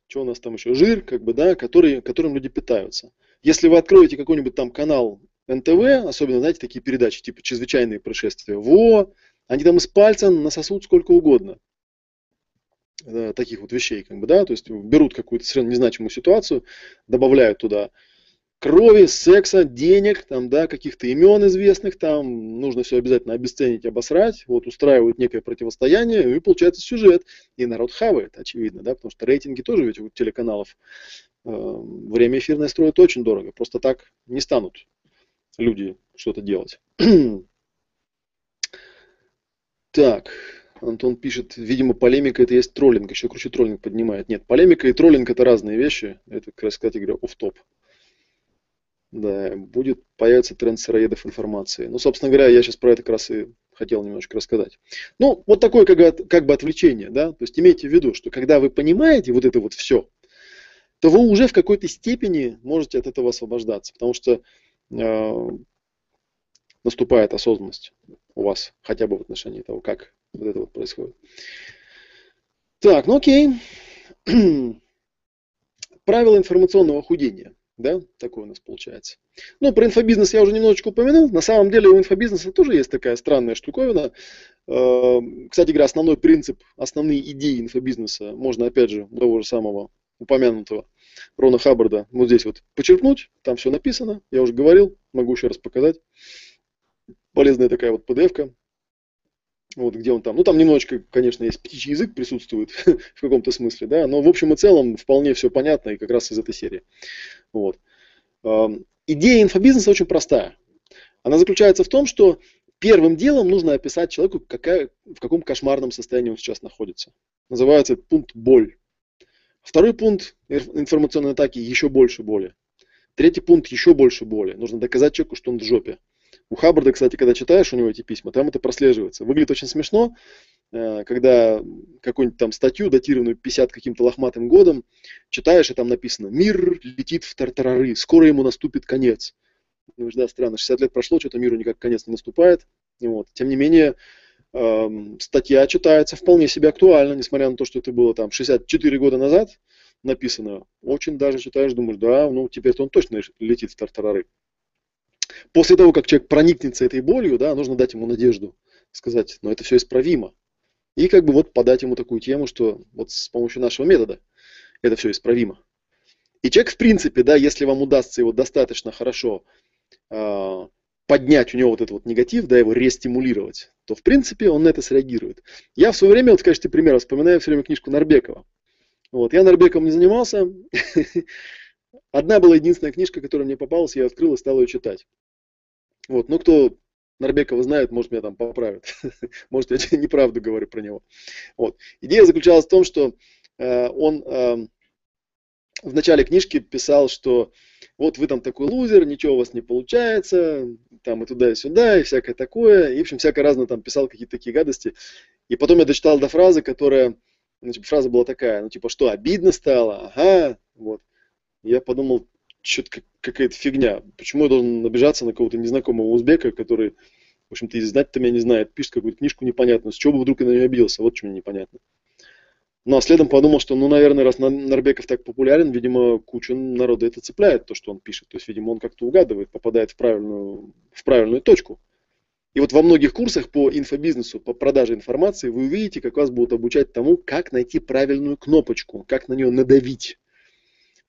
что у нас там еще, жир, как бы, да, который, которым люди питаются. Если вы откроете какой-нибудь там канал НТВ, особенно, знаете, такие передачи, типа «Чрезвычайные происшествия», во, они там из пальца насосут сколько угодно. Да, таких вот вещей, как бы, да, то есть берут какую-то совершенно незначимую ситуацию, добавляют туда крови, секса, денег, там, да, каких-то имен известных, там, нужно все обязательно обесценить, обосрать, вот, устраивают некое противостояние, и получается сюжет, и народ хавает, очевидно, да, потому что рейтинги тоже ведь у телеканалов э, время эфирное строят очень дорого, просто так не станут люди что-то делать. так, Антон пишет, видимо, полемика это есть троллинг, еще круче троллинг поднимает. Нет, полемика и троллинг это разные вещи, это, кстати говоря, оф топ да, будет появиться тренд сыроедов информации. Ну, собственно говоря, я сейчас про это как раз и хотел немножко рассказать. Ну, вот такое как, как бы отвлечение, да, то есть имейте в виду, что когда вы понимаете вот это вот все, то вы уже в какой-то степени можете от этого освобождаться, потому что э, наступает осознанность у вас хотя бы в отношении того, как вот это вот происходит. Так, ну окей. Правила информационного худения. Да, такое у нас получается. Ну, про инфобизнес я уже немножечко упомянул. На самом деле у инфобизнеса тоже есть такая странная штуковина. Эм, кстати говоря, основной принцип, основные идеи инфобизнеса можно, опять же, у того же самого упомянутого Рона Хаббарда вот здесь вот почерпнуть. Там все написано, я уже говорил, могу еще раз показать. Полезная такая вот PDF-ка. Вот где он там. Ну, там немножечко, конечно, есть птичий язык присутствует в каком-то смысле, да, но в общем и целом вполне все понятно и как раз из этой серии. Вот. Идея инфобизнеса очень простая. Она заключается в том, что первым делом нужно описать человеку, какая, в каком кошмарном состоянии он сейчас находится. Называется пункт боль. Второй пункт информационной атаки еще больше боли. Третий пункт еще больше боли. Нужно доказать человеку, что он в жопе. У Хаббарда, кстати, когда читаешь у него эти письма, там это прослеживается. Выглядит очень смешно, э, когда какую-нибудь там статью, датированную 50 каким-то лохматым годом, читаешь, и там написано «Мир летит в тартарары, скоро ему наступит конец». Ну, да, странно, 60 лет прошло, что-то миру никак конец не наступает. Вот. Тем не менее, эм, статья читается вполне себе актуально, несмотря на то, что это было там 64 года назад написано. Очень даже читаешь, думаешь, да, ну теперь-то он точно летит в тартарары после того, как человек проникнется этой болью, да, нужно дать ему надежду, сказать, но это все исправимо. И как бы вот подать ему такую тему, что вот с помощью нашего метода это все исправимо. И человек, в принципе, да, если вам удастся его достаточно хорошо э, поднять у него вот этот вот негатив, да, его рестимулировать, то, в принципе, он на это среагирует. Я в свое время, вот в качестве примера, вспоминаю все время книжку Нарбекова. Вот, я Нарбеком не занимался. Одна была единственная книжка, которая мне попалась, я открыл и стал ее читать. Вот, ну кто Нарбекова знает, может меня там поправит. может я неправду говорю про него. Вот. Идея заключалась в том, что э, он э, в начале книжки писал, что вот вы там такой лузер, ничего у вас не получается, там и туда, и сюда, и всякое такое. И, в общем, всякое разное там писал какие-то такие гадости. И потом я дочитал до фразы, которая, значит, фраза была такая, ну типа, что, обидно стало? Ага, вот. Я подумал, что-то какая-то фигня. Почему я должен обижаться на кого-то незнакомого узбека, который В общем-то, и знать-то меня не знает, пишет какую-то книжку непонятную, с чего бы вдруг я на нее обиделся, вот что мне непонятно. Ну, а следом подумал, что, ну, наверное, раз Нарбеков так популярен, видимо, куча народа это цепляет, то, что он пишет. То есть, видимо, он как-то угадывает, попадает в правильную, в правильную точку. И вот во многих курсах по инфобизнесу, по продаже информации, вы увидите, как вас будут обучать тому, как найти правильную кнопочку, как на нее надавить.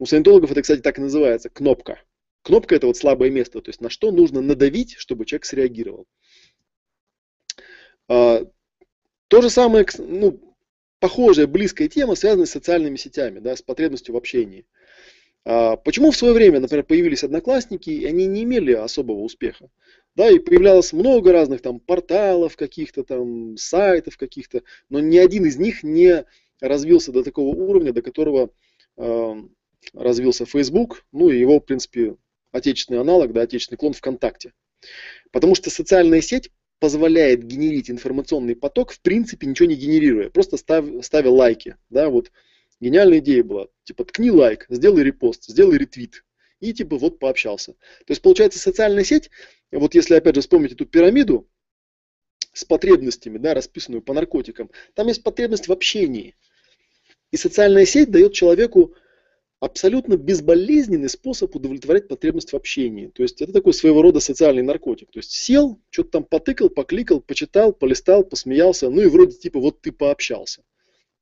У саентологов это, кстати, так и называется, кнопка. Кнопка это вот слабое место, то есть на что нужно надавить, чтобы человек среагировал. А, то же самое, ну, похожая, близкая тема, связанная с социальными сетями, да, с потребностью в общении. А, почему в свое время, например, появились одноклассники, и они не имели особого успеха? Да, и появлялось много разных там порталов каких-то там, сайтов каких-то, но ни один из них не развился до такого уровня, до которого развился Facebook, ну и его, в принципе, отечественный аналог, да, отечественный клон ВКонтакте. Потому что социальная сеть позволяет генерить информационный поток, в принципе, ничего не генерируя, просто став, ставя лайки. Да, вот гениальная идея была, типа, ткни лайк, сделай репост, сделай ретвит, и типа вот пообщался. То есть получается социальная сеть, вот если опять же вспомнить эту пирамиду с потребностями, да, расписанную по наркотикам, там есть потребность в общении. И социальная сеть дает человеку абсолютно безболезненный способ удовлетворять потребность в общении. То есть это такой своего рода социальный наркотик. То есть сел, что-то там потыкал, покликал, почитал, полистал, посмеялся, ну и вроде типа вот ты пообщался.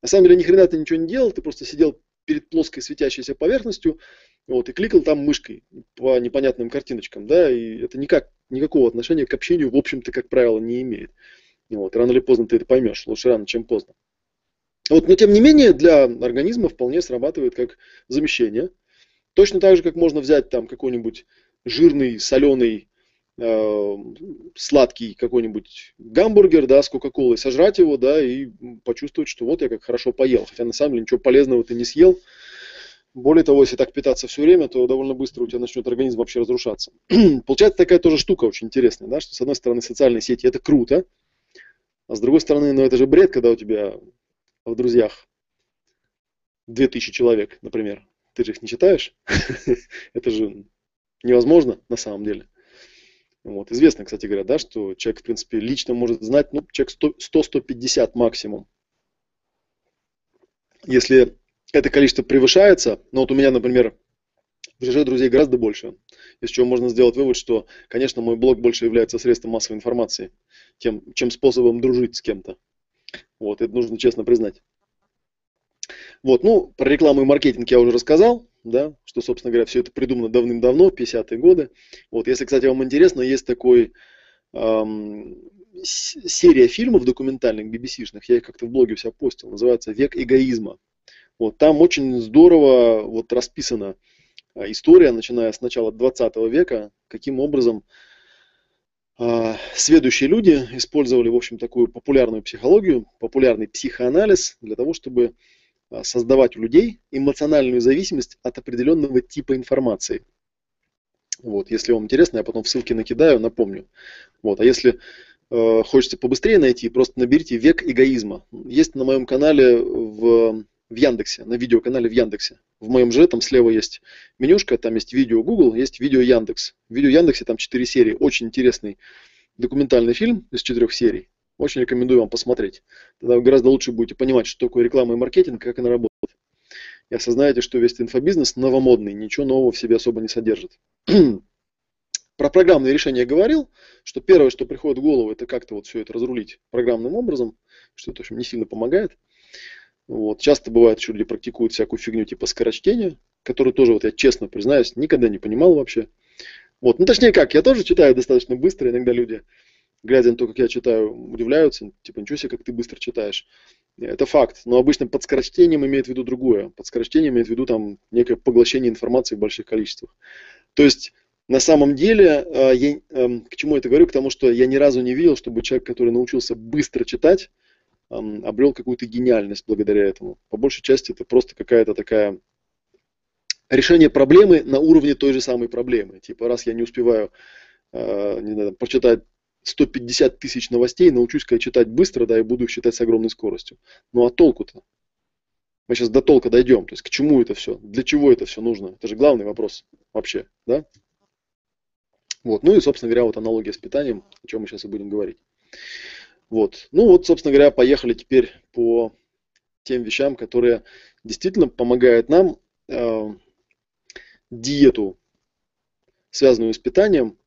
На самом деле ни хрена ты ничего не делал, ты просто сидел перед плоской светящейся поверхностью, вот, и кликал там мышкой по непонятным картиночкам, да, и это никак, никакого отношения к общению, в общем-то, как правило, не имеет. Вот, рано или поздно ты это поймешь, лучше рано, чем поздно. Вот, но тем не менее для организма вполне срабатывает как замещение. Точно так же, как можно взять там какой-нибудь жирный, соленый, э, сладкий какой-нибудь гамбургер, да, с кока-колой, сожрать его, да, и почувствовать, что вот я как хорошо поел. Хотя на самом деле ничего полезного ты не съел. Более того, если так питаться все время, то довольно быстро у тебя начнет организм вообще разрушаться. Получается такая тоже штука очень интересная, да, что с одной стороны социальные сети это круто, а с другой стороны, ну это же бред, когда у тебя в друзьях 2000 человек, например, ты же их не читаешь, это же невозможно на самом деле. Вот. Известно, кстати говоря, да, что человек, в принципе, лично может знать, ну, человек 100-150 максимум. Если это количество превышается, ну вот у меня, например, в ЖЖ друзей гораздо больше, из чего можно сделать вывод, что, конечно, мой блог больше является средством массовой информации, тем, чем способом дружить с кем-то. Вот, это нужно честно признать. Вот, ну, про рекламу и маркетинг я уже рассказал, да, что, собственно говоря, все это придумано давным-давно, 50-е годы. Вот, если, кстати, вам интересно, есть такой эм, серия фильмов документальных, BBC-шных, я их как-то в блоге себя постил, называется «Век эгоизма». Вот, там очень здорово вот расписана э, история, начиная с начала 20 века, каким образом а, следующие люди использовали, в общем, такую популярную психологию, популярный психоанализ для того, чтобы а, создавать у людей эмоциональную зависимость от определенного типа информации. Вот, если вам интересно, я потом в ссылке накидаю, напомню. Вот, а если э, хочется побыстрее найти, просто наберите «Век эгоизма». Есть на моем канале в в Яндексе, на видеоканале в Яндексе. В моем же там слева есть менюшка, там есть видео Google, есть видео Яндекс. В видео Яндексе там 4 серии. Очень интересный документальный фильм из четырех серий. Очень рекомендую вам посмотреть. Тогда вы гораздо лучше будете понимать, что такое реклама и маркетинг, как она работает. И осознаете, что весь инфобизнес новомодный, ничего нового в себе особо не содержит. Про программные решения я говорил, что первое, что приходит в голову, это как-то вот все это разрулить программным образом, что это, в общем, не сильно помогает. Вот. Часто бывает, что люди практикуют всякую фигню типа скорочтения, которую тоже, вот я честно признаюсь, никогда не понимал вообще. Вот. Ну, точнее как, я тоже читаю достаточно быстро, иногда люди, глядя на то, как я читаю, удивляются, типа, ничего себе, как ты быстро читаешь. Это факт, но обычно под скорочтением имеет в виду другое. Под скорочтением имеет в виду там некое поглощение информации в больших количествах. То есть, на самом деле, э, я, эм, к чему я это говорю? К тому, что я ни разу не видел, чтобы человек, который научился быстро читать, обрел какую-то гениальность благодаря этому. По большей части это просто какая-то такая решение проблемы на уровне той же самой проблемы. Типа, раз я не успеваю э, не знаю, прочитать 150 тысяч новостей, научусь-ка читать быстро, да, и буду их читать с огромной скоростью. Ну а толку-то? Мы сейчас до толка дойдем. То есть к чему это все? Для чего это все нужно? Это же главный вопрос вообще, да? Вот. Ну и, собственно говоря, вот аналогия с питанием, о чем мы сейчас и будем говорить. Вот. Ну вот, собственно говоря, поехали теперь по тем вещам, которые действительно помогают нам э, диету, связанную с питанием,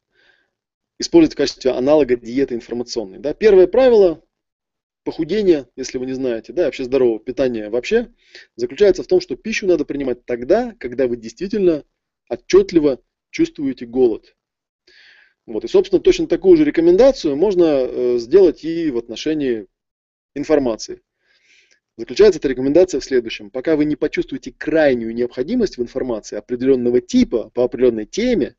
использовать в качестве аналога диеты информационной. Да? Первое правило похудения, если вы не знаете, да, вообще здорового питания вообще, заключается в том, что пищу надо принимать тогда, когда вы действительно отчетливо чувствуете голод. Вот. И, собственно, точно такую же рекомендацию можно э, сделать и в отношении информации. Заключается эта рекомендация в следующем. Пока вы не почувствуете крайнюю необходимость в информации определенного типа по определенной теме,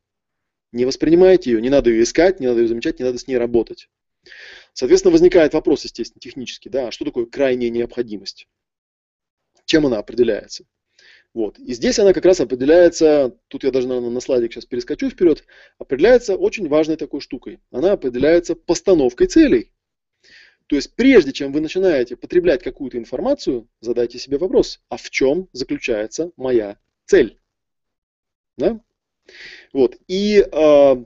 не воспринимайте ее, не надо ее искать, не надо ее замечать, не надо с ней работать. Соответственно, возникает вопрос, естественно, технический, да, что такое крайняя необходимость? Чем она определяется? Вот. И здесь она как раз определяется, тут я даже, наверное, на слайдик сейчас перескочу вперед, определяется очень важной такой штукой. Она определяется постановкой целей. То есть прежде чем вы начинаете потреблять какую-то информацию, задайте себе вопрос, а в чем заключается моя цель? Да? Вот. И э,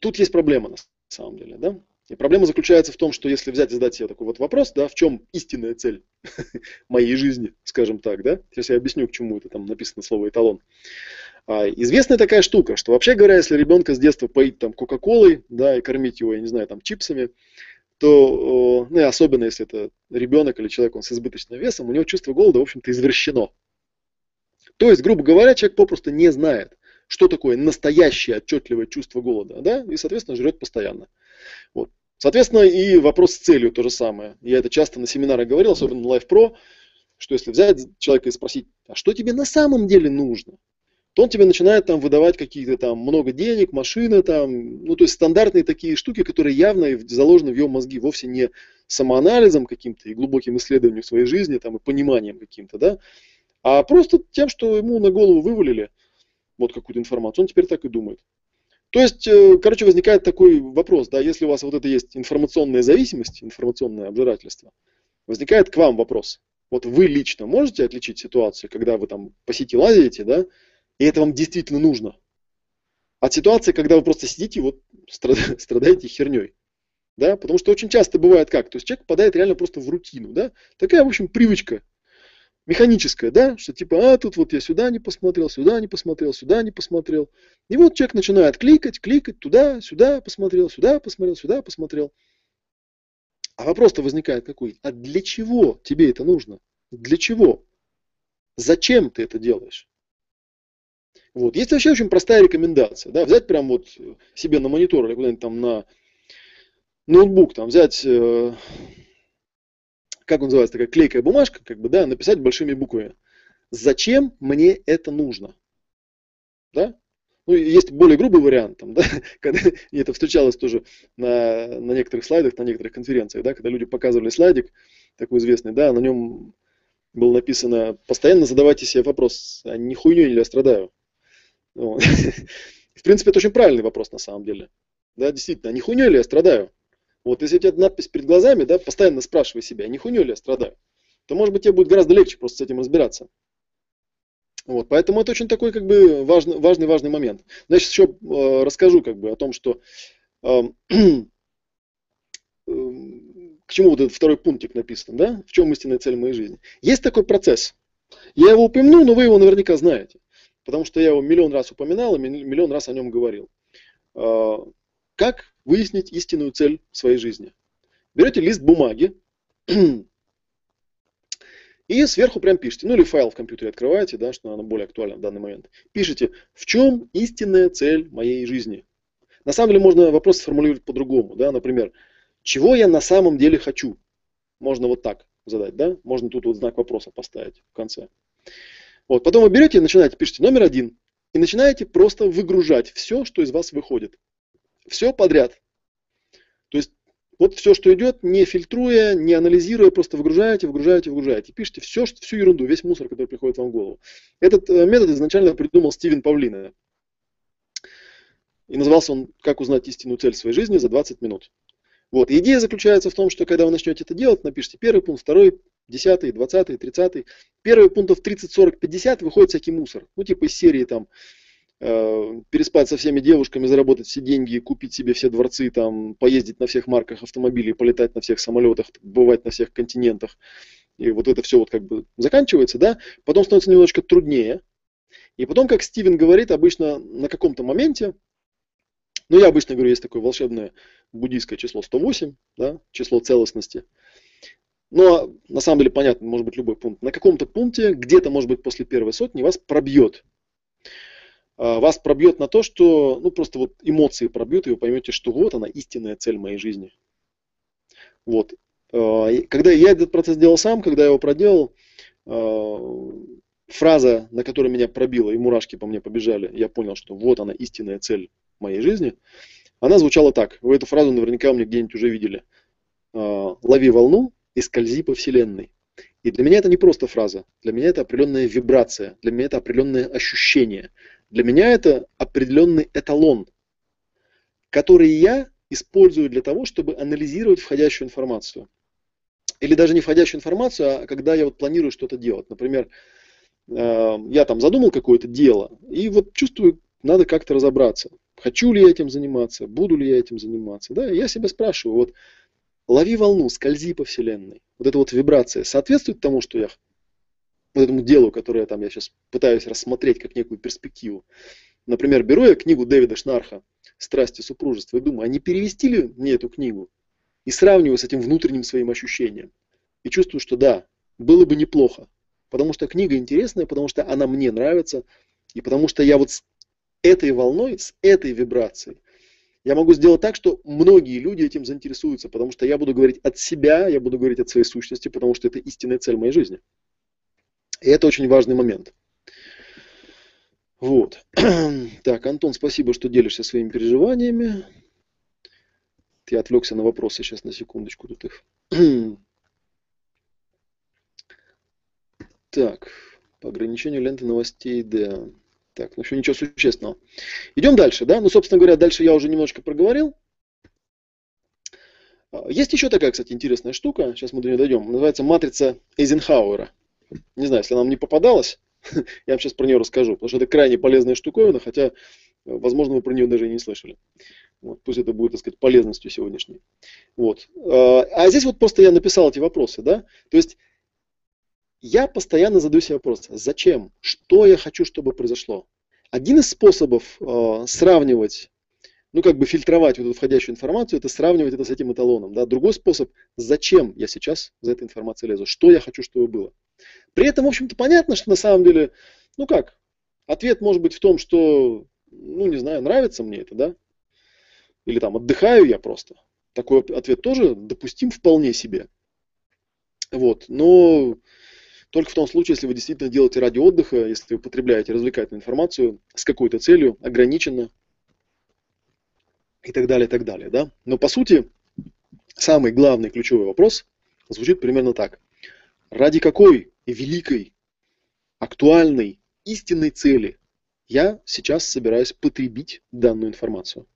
тут есть проблема на самом деле. Да? И проблема заключается в том, что если взять и задать себе такой вот вопрос, да, в чем истинная цель моей жизни, скажем так, да, сейчас я объясню, к чему это там написано слово эталон. А, известная такая штука, что вообще говоря, если ребенка с детства поить там кока-колой, да, и кормить его, я не знаю, там чипсами, то, ну и особенно если это ребенок или человек он с избыточным весом, у него чувство голода, в общем-то, извращено. То есть, грубо говоря, человек попросту не знает, что такое настоящее отчетливое чувство голода, да, и, соответственно, жрет постоянно. Вот. Соответственно, и вопрос с целью то же самое. Я это часто на семинарах говорил, особенно на Life Pro, что если взять человека и спросить, а что тебе на самом деле нужно, то он тебе начинает там выдавать какие-то там много денег, машины там, ну то есть стандартные такие штуки, которые явно заложены в его мозги, вовсе не самоанализом каким-то и глубоким исследованием своей жизни там и пониманием каким-то, да, а просто тем, что ему на голову вывалили вот какую-то информацию, он теперь так и думает. То есть, э, короче, возникает такой вопрос, да, если у вас вот это есть информационная зависимость, информационное обжирательство, возникает к вам вопрос. Вот вы лично можете отличить ситуацию, когда вы там по сети лазите, да, и это вам действительно нужно, от ситуации, когда вы просто сидите и вот страдаете херней. Да, потому что очень часто бывает как, то есть человек попадает реально просто в рутину, да, такая, в общем, привычка механическое, да, что типа, а тут вот я сюда не посмотрел, сюда не посмотрел, сюда не посмотрел. И вот человек начинает кликать, кликать, туда, сюда посмотрел, сюда посмотрел, сюда посмотрел. А вопрос-то возникает какой? А для чего тебе это нужно? Для чего? Зачем ты это делаешь? Вот. Есть вообще очень простая рекомендация. Да, взять прям вот себе на монитор или куда-нибудь там на ноутбук, там взять э, как называется, такая клейкая бумажка, как бы, да, написать большими буквами. Зачем мне это нужно? Да? Ну, есть более грубый вариант, там, да, когда и это встречалось тоже на, на некоторых слайдах, на некоторых конференциях, да, когда люди показывали слайдик, такой известный, да, на нем было написано, постоянно задавайте себе вопрос, а не хуйней ли я страдаю? Вот. В принципе, это очень правильный вопрос на самом деле. Да, действительно, а не хуйней ли я страдаю? Вот если у тебя надпись перед глазами, да, постоянно спрашивай себя, не хуйней ли я страдаю, то может быть тебе будет гораздо легче просто с этим разбираться. Вот, поэтому это очень такой как бы важный, важный, важный момент. Значит, еще э, расскажу как бы о том, что э, к чему вот этот второй пунктик написан, да, в чем истинная цель моей жизни. Есть такой процесс. Я его упомяну, но вы его наверняка знаете, потому что я его миллион раз упоминал и миллион раз о нем говорил. Э, как выяснить истинную цель своей жизни? Берете лист бумаги и сверху прям пишите, ну или файл в компьютере открываете, да, что она более актуальна в данный момент. Пишите, в чем истинная цель моей жизни. На самом деле можно вопрос сформулировать по-другому, да, например, чего я на самом деле хочу? Можно вот так задать, да, можно тут вот знак вопроса поставить в конце. Вот, потом вы берете и начинаете, пишите номер один, и начинаете просто выгружать все, что из вас выходит. Все подряд. То есть вот все, что идет, не фильтруя, не анализируя, просто выгружаете, выгружаете, выгружаете. Пишите все, всю ерунду, весь мусор, который приходит вам в голову. Этот э, метод изначально придумал Стивен Павлина. И назывался он «Как узнать истинную цель своей жизни за 20 минут». Вот. Идея заключается в том, что когда вы начнете это делать, напишите первый пункт, второй, десятый, двадцатый, тридцатый. Первый пунктов 30, 40, 50 выходит всякий мусор. Ну, типа из серии там переспать со всеми девушками, заработать все деньги, купить себе все дворцы, там, поездить на всех марках автомобилей, полетать на всех самолетах, бывать на всех континентах. И вот это все вот как бы заканчивается, да, потом становится немножечко труднее. И потом, как Стивен говорит, обычно на каком-то моменте, ну, я обычно говорю, есть такое волшебное буддийское число 108, да, число целостности – но на самом деле понятно, может быть любой пункт. На каком-то пункте, где-то, может быть, после первой сотни вас пробьет. А, вас пробьет на то, что, ну, просто вот эмоции пробьют, и вы поймете, что вот она истинная цель моей жизни. Вот. А, когда я этот процесс делал сам, когда я его проделал, а, фраза, на которой меня пробила, и мурашки по мне побежали, я понял, что вот она истинная цель моей жизни, она звучала так. Вы эту фразу наверняка у меня где-нибудь уже видели. Лови волну, и скользи по Вселенной. И для меня это не просто фраза, для меня это определенная вибрация, для меня это определенное ощущение. Для меня это определенный эталон, который я использую для того, чтобы анализировать входящую информацию. Или даже не входящую информацию, а когда я вот планирую что-то делать. Например, э, я там задумал какое-то дело, и вот чувствую, надо как-то разобраться. Хочу ли я этим заниматься, буду ли я этим заниматься. Да? я себя спрашиваю, вот лови волну, скользи по вселенной. Вот эта вот вибрация соответствует тому, что я вот этому делу, которое там я сейчас пытаюсь рассмотреть как некую перспективу. Например, беру я книгу Дэвида Шнарха «Страсти супружества» и думаю, а не перевести ли мне эту книгу? И сравниваю с этим внутренним своим ощущением. И чувствую, что да, было бы неплохо. Потому что книга интересная, потому что она мне нравится, и потому что я вот с этой волной, с этой вибрацией я могу сделать так, что многие люди этим заинтересуются, потому что я буду говорить от себя, я буду говорить от своей сущности, потому что это истинная цель моей жизни. И это очень важный момент. Вот. Так, Антон, спасибо, что делишься своими переживаниями. Я отвлекся на вопросы сейчас на секундочку тут их. Так, по ограничению ленты новостей, да. Так, ну еще ничего существенного. Идем дальше, да? Ну, собственно говоря, дальше я уже немножко проговорил. А, есть еще такая, кстати, интересная штука, сейчас мы до нее дойдем, называется матрица Эйзенхауэра. Не знаю, если она нам не попадалась, я вам сейчас про нее расскажу, потому что это крайне полезная штуковина, хотя, возможно, вы про нее даже и не слышали. Вот, пусть это будет, так сказать, полезностью сегодняшней. Вот. А, а здесь вот просто я написал эти вопросы, да? То есть я постоянно задаю себе вопрос, зачем, что я хочу, чтобы произошло. Один из способов э, сравнивать, ну как бы фильтровать вот эту входящую информацию, это сравнивать это с этим эталоном. Да? Другой способ, зачем я сейчас за этой информацией лезу, что я хочу, чтобы было. При этом, в общем-то, понятно, что на самом деле, ну как, ответ может быть в том, что, ну не знаю, нравится мне это, да, или там отдыхаю я просто. Такой ответ тоже допустим вполне себе. Вот, но только в том случае, если вы действительно делаете ради отдыха, если вы потребляете развлекательную информацию с какой-то целью, ограниченно и так далее, и так далее. Да? Но по сути, самый главный ключевой вопрос звучит примерно так. Ради какой великой, актуальной, истинной цели я сейчас собираюсь потребить данную информацию?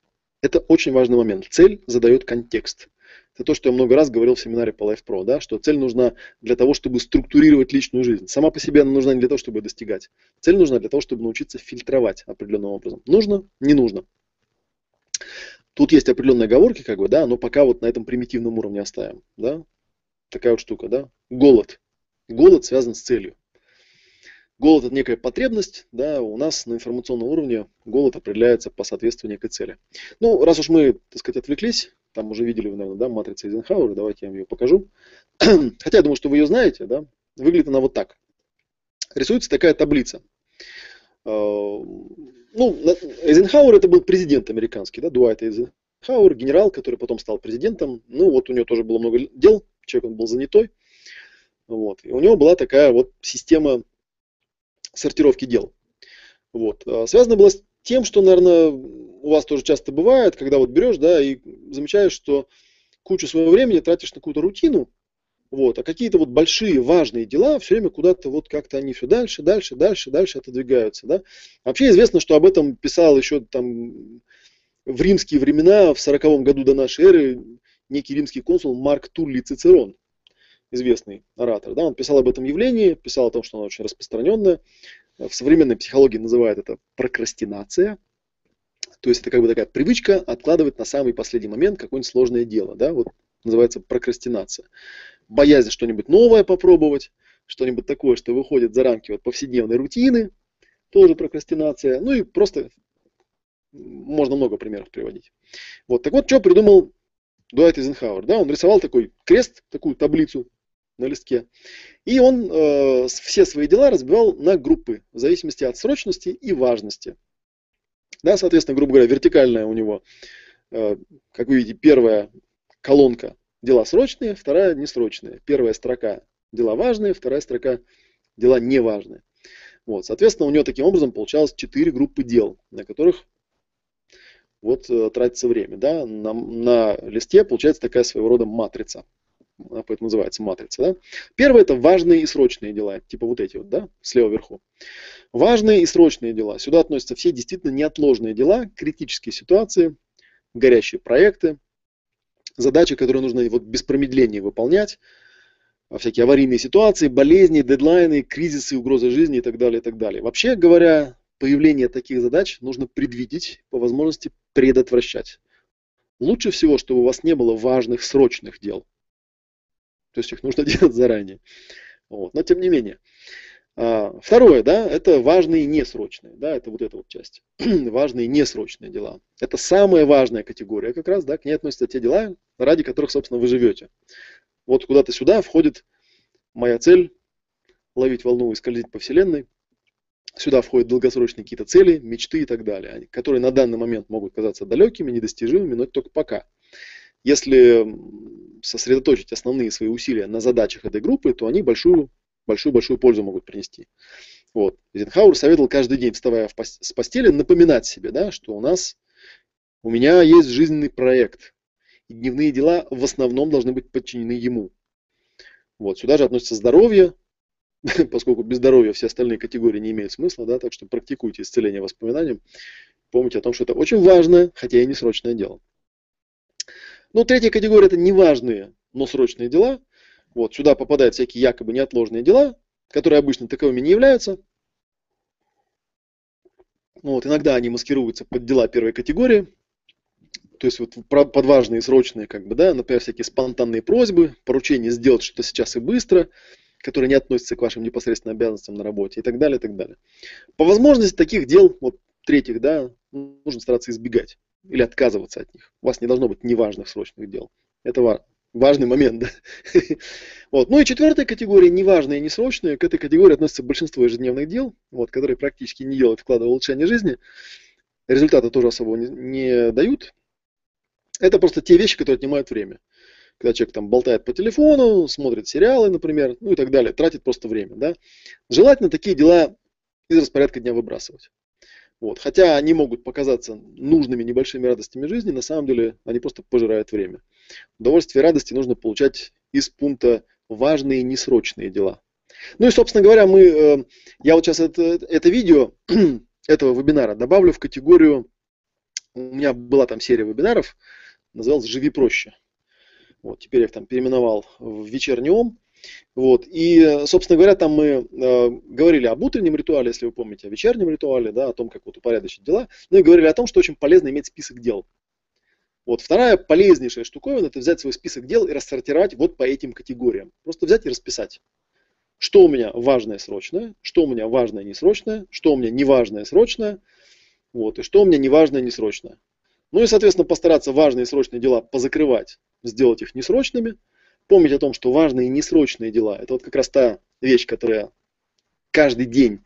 Это очень важный момент. Цель задает контекст. Это то, что я много раз говорил в семинаре по Life Pro, да, что цель нужна для того, чтобы структурировать личную жизнь. Сама по себе она нужна не для того, чтобы достигать. Цель нужна для того, чтобы научиться фильтровать определенным образом. Нужно, не нужно. Тут есть определенные оговорки, как бы, да, но пока вот на этом примитивном уровне оставим, да. Такая вот штука, да. Голод. Голод связан с целью. Голод – это некая потребность, да, у нас на информационном уровне голод определяется по соответствию некой цели. Ну, раз уж мы, так сказать, отвлеклись, там уже видели вы, наверное, да, матрица Эйзенхауэра, давайте я вам ее покажу. Хотя я думаю, что вы ее знаете, да, выглядит она вот так. Рисуется такая таблица. Ну, Эйзенхауэр это был президент американский, да, Дуайт Эйзенхауэр, генерал, который потом стал президентом. Ну, вот у него тоже было много дел, человек он был занятой. Вот. И у него была такая вот система сортировки дел. Вот. А, связано было с тем, что, наверное, у вас тоже часто бывает, когда вот берешь, да, и замечаешь, что кучу своего времени тратишь на какую-то рутину, вот, а какие-то вот большие важные дела все время куда-то вот как-то они все дальше, дальше, дальше, дальше отодвигаются, да. Вообще известно, что об этом писал еще там в римские времена, в 40 году до нашей эры, некий римский консул Марк Тулли Цицерон известный оратор. Да, он писал об этом явлении, писал о том, что оно очень распространенное. в современной психологии называют это прокрастинация. То есть это как бы такая привычка откладывать на самый последний момент какое-нибудь сложное дело. Да? Вот называется прокрастинация. Боязнь что-нибудь новое попробовать, что-нибудь такое, что выходит за рамки вот повседневной рутины, тоже прокрастинация. Ну и просто можно много примеров приводить. Вот, так вот, что придумал Дуайт Эйзенхауэр? Да, он рисовал такой крест, такую таблицу на листке. И он э, все свои дела разбивал на группы в зависимости от срочности и важности. Да, соответственно, грубо говоря, вертикальная у него, э, как вы видите, первая колонка дела срочные, вторая несрочные. Первая строка дела важные, вторая строка дела неважные. Вот, соответственно, у него таким образом получалось четыре группы дел, на которых вот э, тратится время. Да? На, на листе получается такая своего рода матрица. Она поэтому называется матрица. Да? Первое это важные и срочные дела, типа вот эти вот, да, слева вверху. Важные и срочные дела. Сюда относятся все действительно неотложные дела, критические ситуации, горящие проекты, задачи, которые нужно вот без промедления выполнять, всякие аварийные ситуации, болезни, дедлайны, кризисы, угрозы жизни и так далее, и так далее. Вообще говоря, появление таких задач нужно предвидеть, по возможности предотвращать. Лучше всего, чтобы у вас не было важных срочных дел. То есть их нужно делать заранее. Вот. Но тем не менее. А, второе, да, это важные несрочные, да, это вот эта вот часть. важные несрочные дела. Это самая важная категория как раз, да, к ней относятся те дела, ради которых, собственно, вы живете. Вот куда-то сюда входит моя цель ловить волну и скользить по Вселенной. Сюда входят долгосрочные какие-то цели, мечты и так далее, которые на данный момент могут казаться далекими, недостижимыми, но это только пока. Если сосредоточить основные свои усилия на задачах этой группы, то они большую, большую, большую пользу могут принести. Вот. Эйзенхауэр советовал каждый день, вставая в пост- с постели, напоминать себе, да, что у нас, у меня есть жизненный проект, и дневные дела в основном должны быть подчинены ему. Вот. Сюда же относится здоровье, поскольку без здоровья все остальные категории не имеют смысла, да, так что практикуйте исцеление воспоминанием. Помните о том, что это очень важное, хотя и не срочное дело. Ну, третья категория – это неважные, но срочные дела. Вот, сюда попадают всякие якобы неотложные дела, которые обычно таковыми не являются. Вот, иногда они маскируются под дела первой категории. То есть вот под важные и срочные, как бы, да, например, всякие спонтанные просьбы, поручение сделать что-то сейчас и быстро, которые не относятся к вашим непосредственным обязанностям на работе и так далее, и так далее. По возможности таких дел, вот третьих, да, нужно стараться избегать или отказываться от них. У вас не должно быть неважных срочных дел. Это важный момент. Да? Вот. Ну и четвертая категория, неважные и несрочные, к этой категории относится большинство ежедневных дел, вот, которые практически не делают вклада в улучшение жизни. Результаты тоже особо не, не дают. Это просто те вещи, которые отнимают время. Когда человек там болтает по телефону, смотрит сериалы, например, ну и так далее, тратит просто время. Да? Желательно такие дела из распорядка дня выбрасывать. Вот. Хотя они могут показаться нужными небольшими радостями жизни, на самом деле они просто пожирают время. Удовольствие и радости нужно получать из пункта важные несрочные дела. Ну и, собственно говоря, мы, э, я вот сейчас это, это видео этого вебинара добавлю в категорию, у меня была там серия вебинаров, называлась «Живи проще». Вот, теперь я их там переименовал в вечерний ом. Вот. И, собственно говоря, там мы э, говорили об утреннем ритуале, если вы помните, о вечернем ритуале, да, о том, как вот упорядочить дела. Ну и говорили о том, что очень полезно иметь список дел. Вот вторая полезнейшая штуковина – это взять свой список дел и рассортировать вот по этим категориям. Просто взять и расписать. Что у меня важное срочное, что у меня важное несрочное, что у меня неважное срочное, вот, и что у меня неважное несрочное. Ну и, соответственно, постараться важные и срочные дела позакрывать, сделать их несрочными – помнить о том, что важные несрочные дела, это вот как раз та вещь, которая каждый день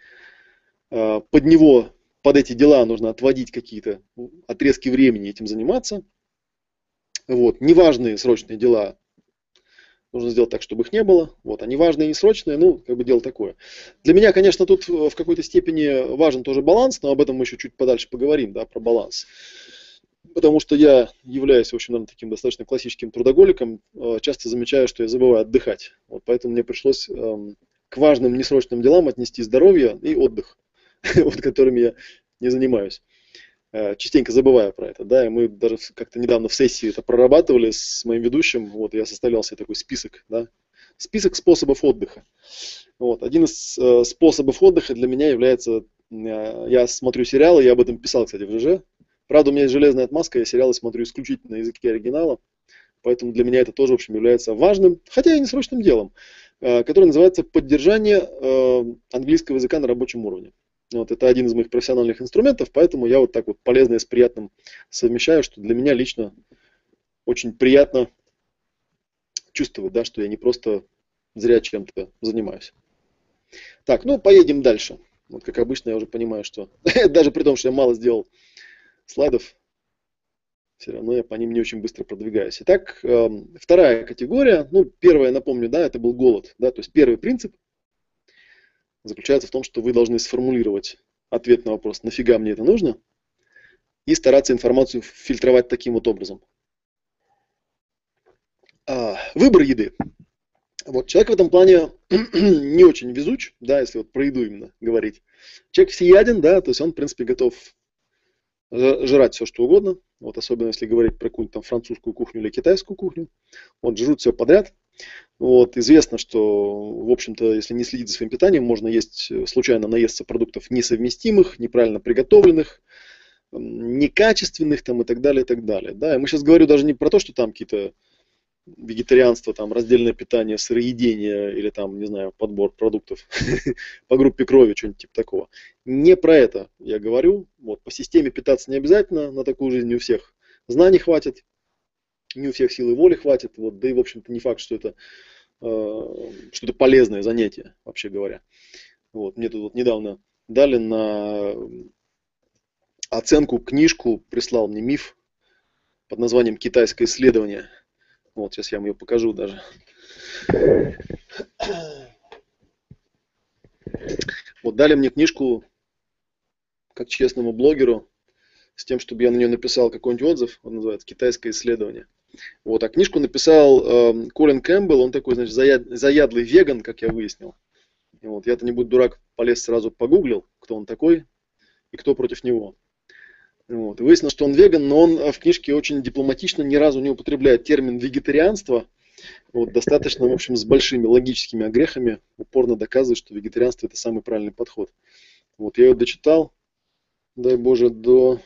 э, под него, под эти дела нужно отводить какие-то отрезки времени этим заниматься. Вот. Неважные срочные дела нужно сделать так, чтобы их не было. Вот. А неважные и несрочные, ну, как бы дело такое. Для меня, конечно, тут в какой-то степени важен тоже баланс, но об этом мы еще чуть подальше поговорим, да, про баланс потому что я являюсь, в общем, наверное, таким достаточно классическим трудоголиком, э, часто замечаю, что я забываю отдыхать. Вот поэтому мне пришлось эм, к важным несрочным делам отнести здоровье и отдых, вот, которыми я не занимаюсь. Э, частенько забываю про это, да, и мы даже как-то недавно в сессии это прорабатывали с моим ведущим, вот, я составлял себе такой список, да, список способов отдыха. Вот. Один из э, способов отдыха для меня является, э, я смотрю сериалы, я об этом писал, кстати, в ЖЖ. Правда, у меня есть железная отмазка, я сериалы смотрю исключительно на языке оригинала, поэтому для меня это тоже, в общем, является важным, хотя и не срочным делом, э, которое называется поддержание э, английского языка на рабочем уровне. Вот, это один из моих профессиональных инструментов, поэтому я вот так вот полезное с приятным совмещаю, что для меня лично очень приятно чувствовать, да, что я не просто зря чем-то занимаюсь. Так, ну поедем дальше. Вот как обычно я уже понимаю, что даже при том, что я мало сделал слайдов, все равно я по ним не очень быстро продвигаюсь. Итак, эм, вторая категория, ну первая, напомню, да, это был голод, да, то есть первый принцип заключается в том, что вы должны сформулировать ответ на вопрос, нафига мне это нужно, и стараться информацию фильтровать таким вот образом. А, выбор еды. Вот человек в этом плане не очень везуч, да, если вот про еду именно говорить. Человек всеяден, да, то есть он, в принципе, готов жрать все, что угодно. Вот особенно если говорить про какую-нибудь там французскую кухню или китайскую кухню. Вот жрут все подряд. Вот, известно, что, в общем-то, если не следить за своим питанием, можно есть, случайно наесться продуктов несовместимых, неправильно приготовленных, некачественных там и так далее, и так далее. Да, и мы сейчас говорю даже не про то, что там какие-то вегетарианство, там, раздельное питание, сыроедение или там, не знаю, подбор продуктов по группе крови, что-нибудь типа такого. Не про это я говорю. Вот, по системе питаться не обязательно, на такую жизнь не у всех знаний хватит, не у всех силы воли хватит, вот, да и, в общем-то, не факт, что это э, что-то полезное занятие, вообще говоря. Вот, мне тут вот недавно дали на оценку книжку, прислал мне миф под названием «Китайское исследование». Вот, сейчас я вам ее покажу даже. Вот дали мне книжку как честному блогеру с тем, чтобы я на нее написал какой-нибудь отзыв. Он называется «Китайское исследование». Вот, а книжку написал э, Колин Кэмпбелл, он такой, значит, заяд, заядлый веган, как я выяснил. И вот, я-то не буду дурак, полез сразу погуглил, кто он такой и кто против него. Вот. И выяснилось, что он веган, но он в книжке очень дипломатично ни разу не употребляет термин вегетарианство. Вот, достаточно, в общем, с большими логическими огрехами упорно доказывает, что вегетарианство это самый правильный подход. Вот, я ее дочитал, дай Боже, до...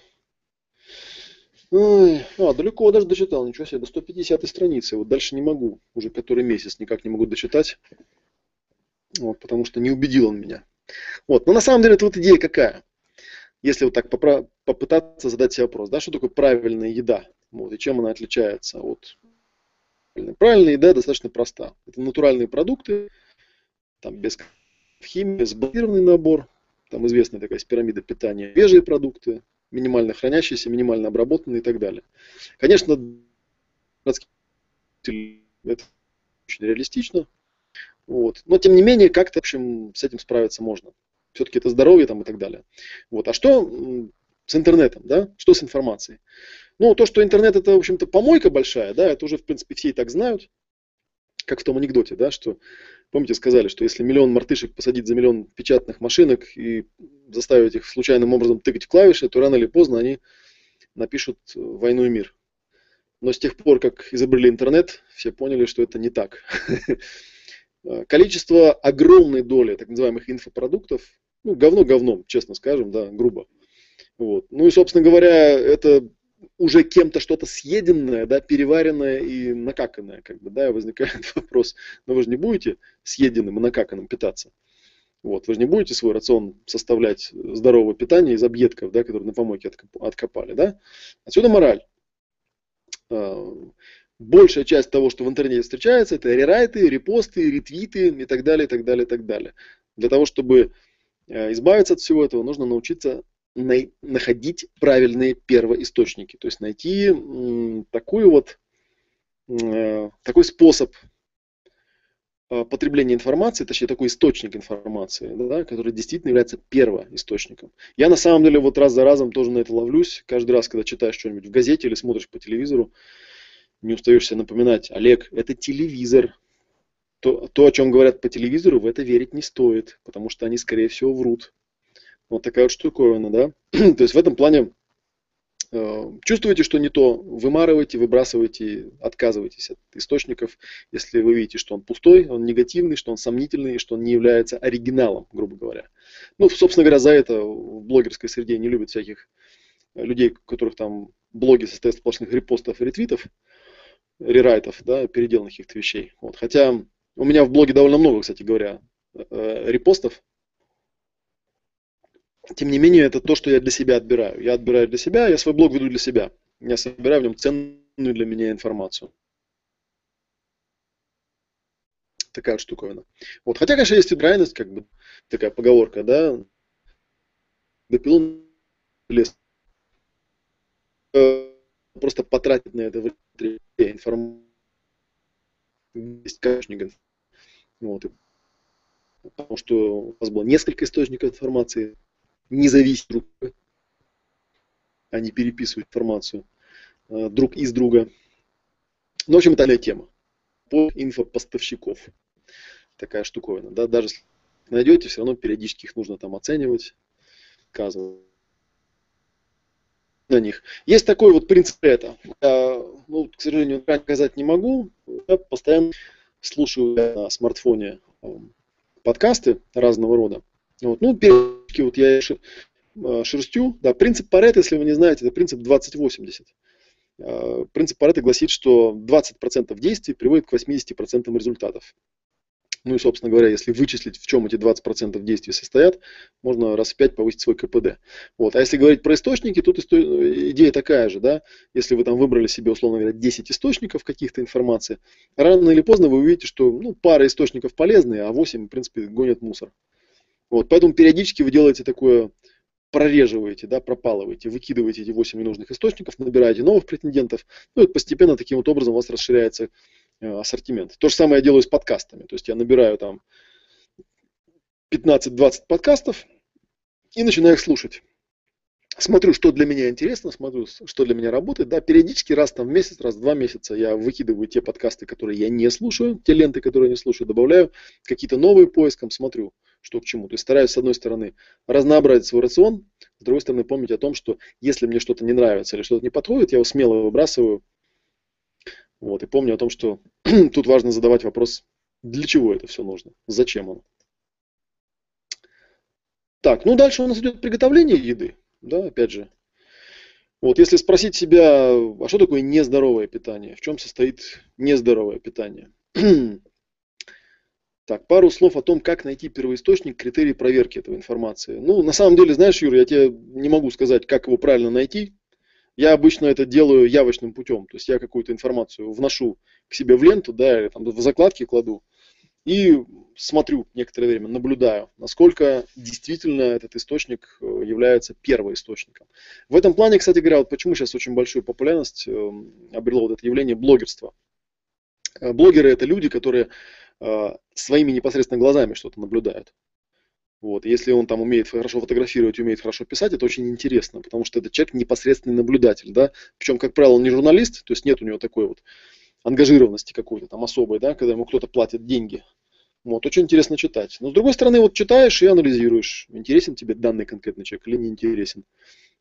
Ой, а, далеко даже дочитал, ничего себе, до 150 страницы. Вот дальше не могу, уже который месяц никак не могу дочитать. Вот, потому что не убедил он меня. Вот, но на самом деле вот идея какая? если вот так попытаться задать себе вопрос, да, что такое правильная еда, вот, и чем она отличается от правильной еда достаточно проста. Это натуральные продукты, там без химии, сбалансированный набор, там известная такая пирамида питания, свежие продукты, минимально хранящиеся, минимально обработанные и так далее. Конечно, это очень реалистично, вот. но тем не менее как-то в общем, с этим справиться можно все-таки это здоровье там и так далее. Вот. А что с интернетом, да? Что с информацией? Ну, то, что интернет это, в общем-то, помойка большая, да, это уже, в принципе, все и так знают, как в том анекдоте, да, что, помните, сказали, что если миллион мартышек посадить за миллион печатных машинок и заставить их случайным образом тыкать в клавиши, то рано или поздно они напишут «Войну и мир». Но с тех пор, как изобрели интернет, все поняли, что это не так. Количество огромной доли так называемых инфопродуктов ну, говно говном, честно скажем, да, грубо. Вот. Ну и, собственно говоря, это уже кем-то что-то съеденное, да, переваренное и накаканное, как бы, да, и возникает вопрос, но вы же не будете съеденным и накаканным питаться. Вот, вы же не будете свой рацион составлять здорового питания из объедков, да, которые на помойке откопали, да. Отсюда мораль. А, большая часть того, что в интернете встречается, это рерайты, репосты, ретвиты и так далее, и так далее, и так далее. Для того, чтобы Э, избавиться от всего этого, нужно научиться находить правильные первоисточники. То есть найти такую вот, э, такой способ э, потребления информации, точнее такой источник информации, да, который действительно является первоисточником. Я на самом деле вот раз за разом тоже на это ловлюсь. Каждый раз, когда читаешь что-нибудь в газете или смотришь по телевизору, не устаешь себе напоминать, Олег, это телевизор, то, то, о чем говорят по телевизору, в это верить не стоит, потому что они, скорее всего, врут. Вот такая вот штуковина, да. то есть в этом плане Э, чувствуете, что не то, вымарывайте, выбрасывайте, отказывайтесь от источников, если вы видите, что он пустой, он негативный, что он сомнительный, что он не является оригиналом, грубо говоря. Ну, собственно говоря, за это в блогерской среде не любят всяких людей, у которых там блоги состоят из сплошных репостов и ретвитов, рерайтов, да, переделанных каких-то вещей. Вот. Хотя у меня в блоге довольно много, кстати говоря, э, репостов, тем не менее, это то, что я для себя отбираю. Я отбираю для себя, я свой блог веду для себя. Я собираю в нем ценную для меня информацию. Такая штуковина. Вот. Хотя, конечно, есть и драйность, как бы такая поговорка, да, допил лес. Просто потратить на это время информацию. Есть качник. Вот. Потому что у вас было несколько источников информации, не зависят друг от друга. Они переписывают информацию э, друг из друга. Ну, в общем, это тема. По инфопоставщиков. Такая штуковина. Да? Даже если найдете, все равно периодически их нужно там оценивать, указывать на них. Есть такой вот принцип это. Я, ну, к сожалению, сказать не могу. Я постоянно слушаю на смартфоне подкасты разного рода. Вот. Ну, периодически вот я э, шерстю. Да, принцип Паретта, если вы не знаете, это принцип 20-80. Э, принцип Паретта гласит, что 20% действий приводит к 80% результатов. Ну и, собственно говоря, если вычислить, в чем эти 20% действий состоят, можно раз в 5 повысить свой КПД. Вот. А если говорить про источники, тут идея такая же. Да? Если вы там выбрали себе, условно говоря, 10 источников каких-то информации, рано или поздно вы увидите, что ну, пара источников полезные, а 8, в принципе, гонят мусор. Вот, поэтому периодически вы делаете такое, прореживаете, да, пропалываете, выкидываете эти 8 ненужных источников, набираете новых претендентов, ну и постепенно таким вот образом у вас расширяется э, ассортимент. То же самое я делаю с подкастами, то есть я набираю там 15-20 подкастов и начинаю их слушать смотрю, что для меня интересно, смотрю, что для меня работает. Да, периодически раз там в месяц, раз в два месяца я выкидываю те подкасты, которые я не слушаю, те ленты, которые я не слушаю, добавляю какие-то новые поиском, смотрю, что к чему. То есть стараюсь, с одной стороны, разнообразить свой рацион, с другой стороны, помнить о том, что если мне что-то не нравится или что-то не подходит, я его смело выбрасываю. Вот, и помню о том, что тут важно задавать вопрос, для чего это все нужно, зачем оно. Так, ну дальше у нас идет приготовление еды да, опять же. Вот если спросить себя, а что такое нездоровое питание? В чем состоит нездоровое питание? Так, пару слов о том, как найти первоисточник, критерий проверки этой информации. Ну, на самом деле, знаешь, Юра, я тебе не могу сказать, как его правильно найти. Я обычно это делаю явочным путем. То есть я какую-то информацию вношу к себе в ленту, да, или там в закладки кладу и смотрю некоторое время, наблюдаю, насколько действительно этот источник э, является первоисточником. В этом плане, кстати говоря, вот почему сейчас очень большую популярность э, обрело вот это явление блогерства. Э, блогеры это люди, которые своими непосредственно глазами что-то наблюдают. Вот. Если он там умеет хорошо фотографировать, умеет хорошо писать, это очень интересно, потому что это человек непосредственный наблюдатель, да. Причем, как правило, не журналист, то есть нет у него такой вот ангажированности какой-то там особой, да, когда ему кто-то платит деньги. Вот, очень интересно читать. Но с другой стороны, вот читаешь и анализируешь, интересен тебе данный конкретный человек или не интересен.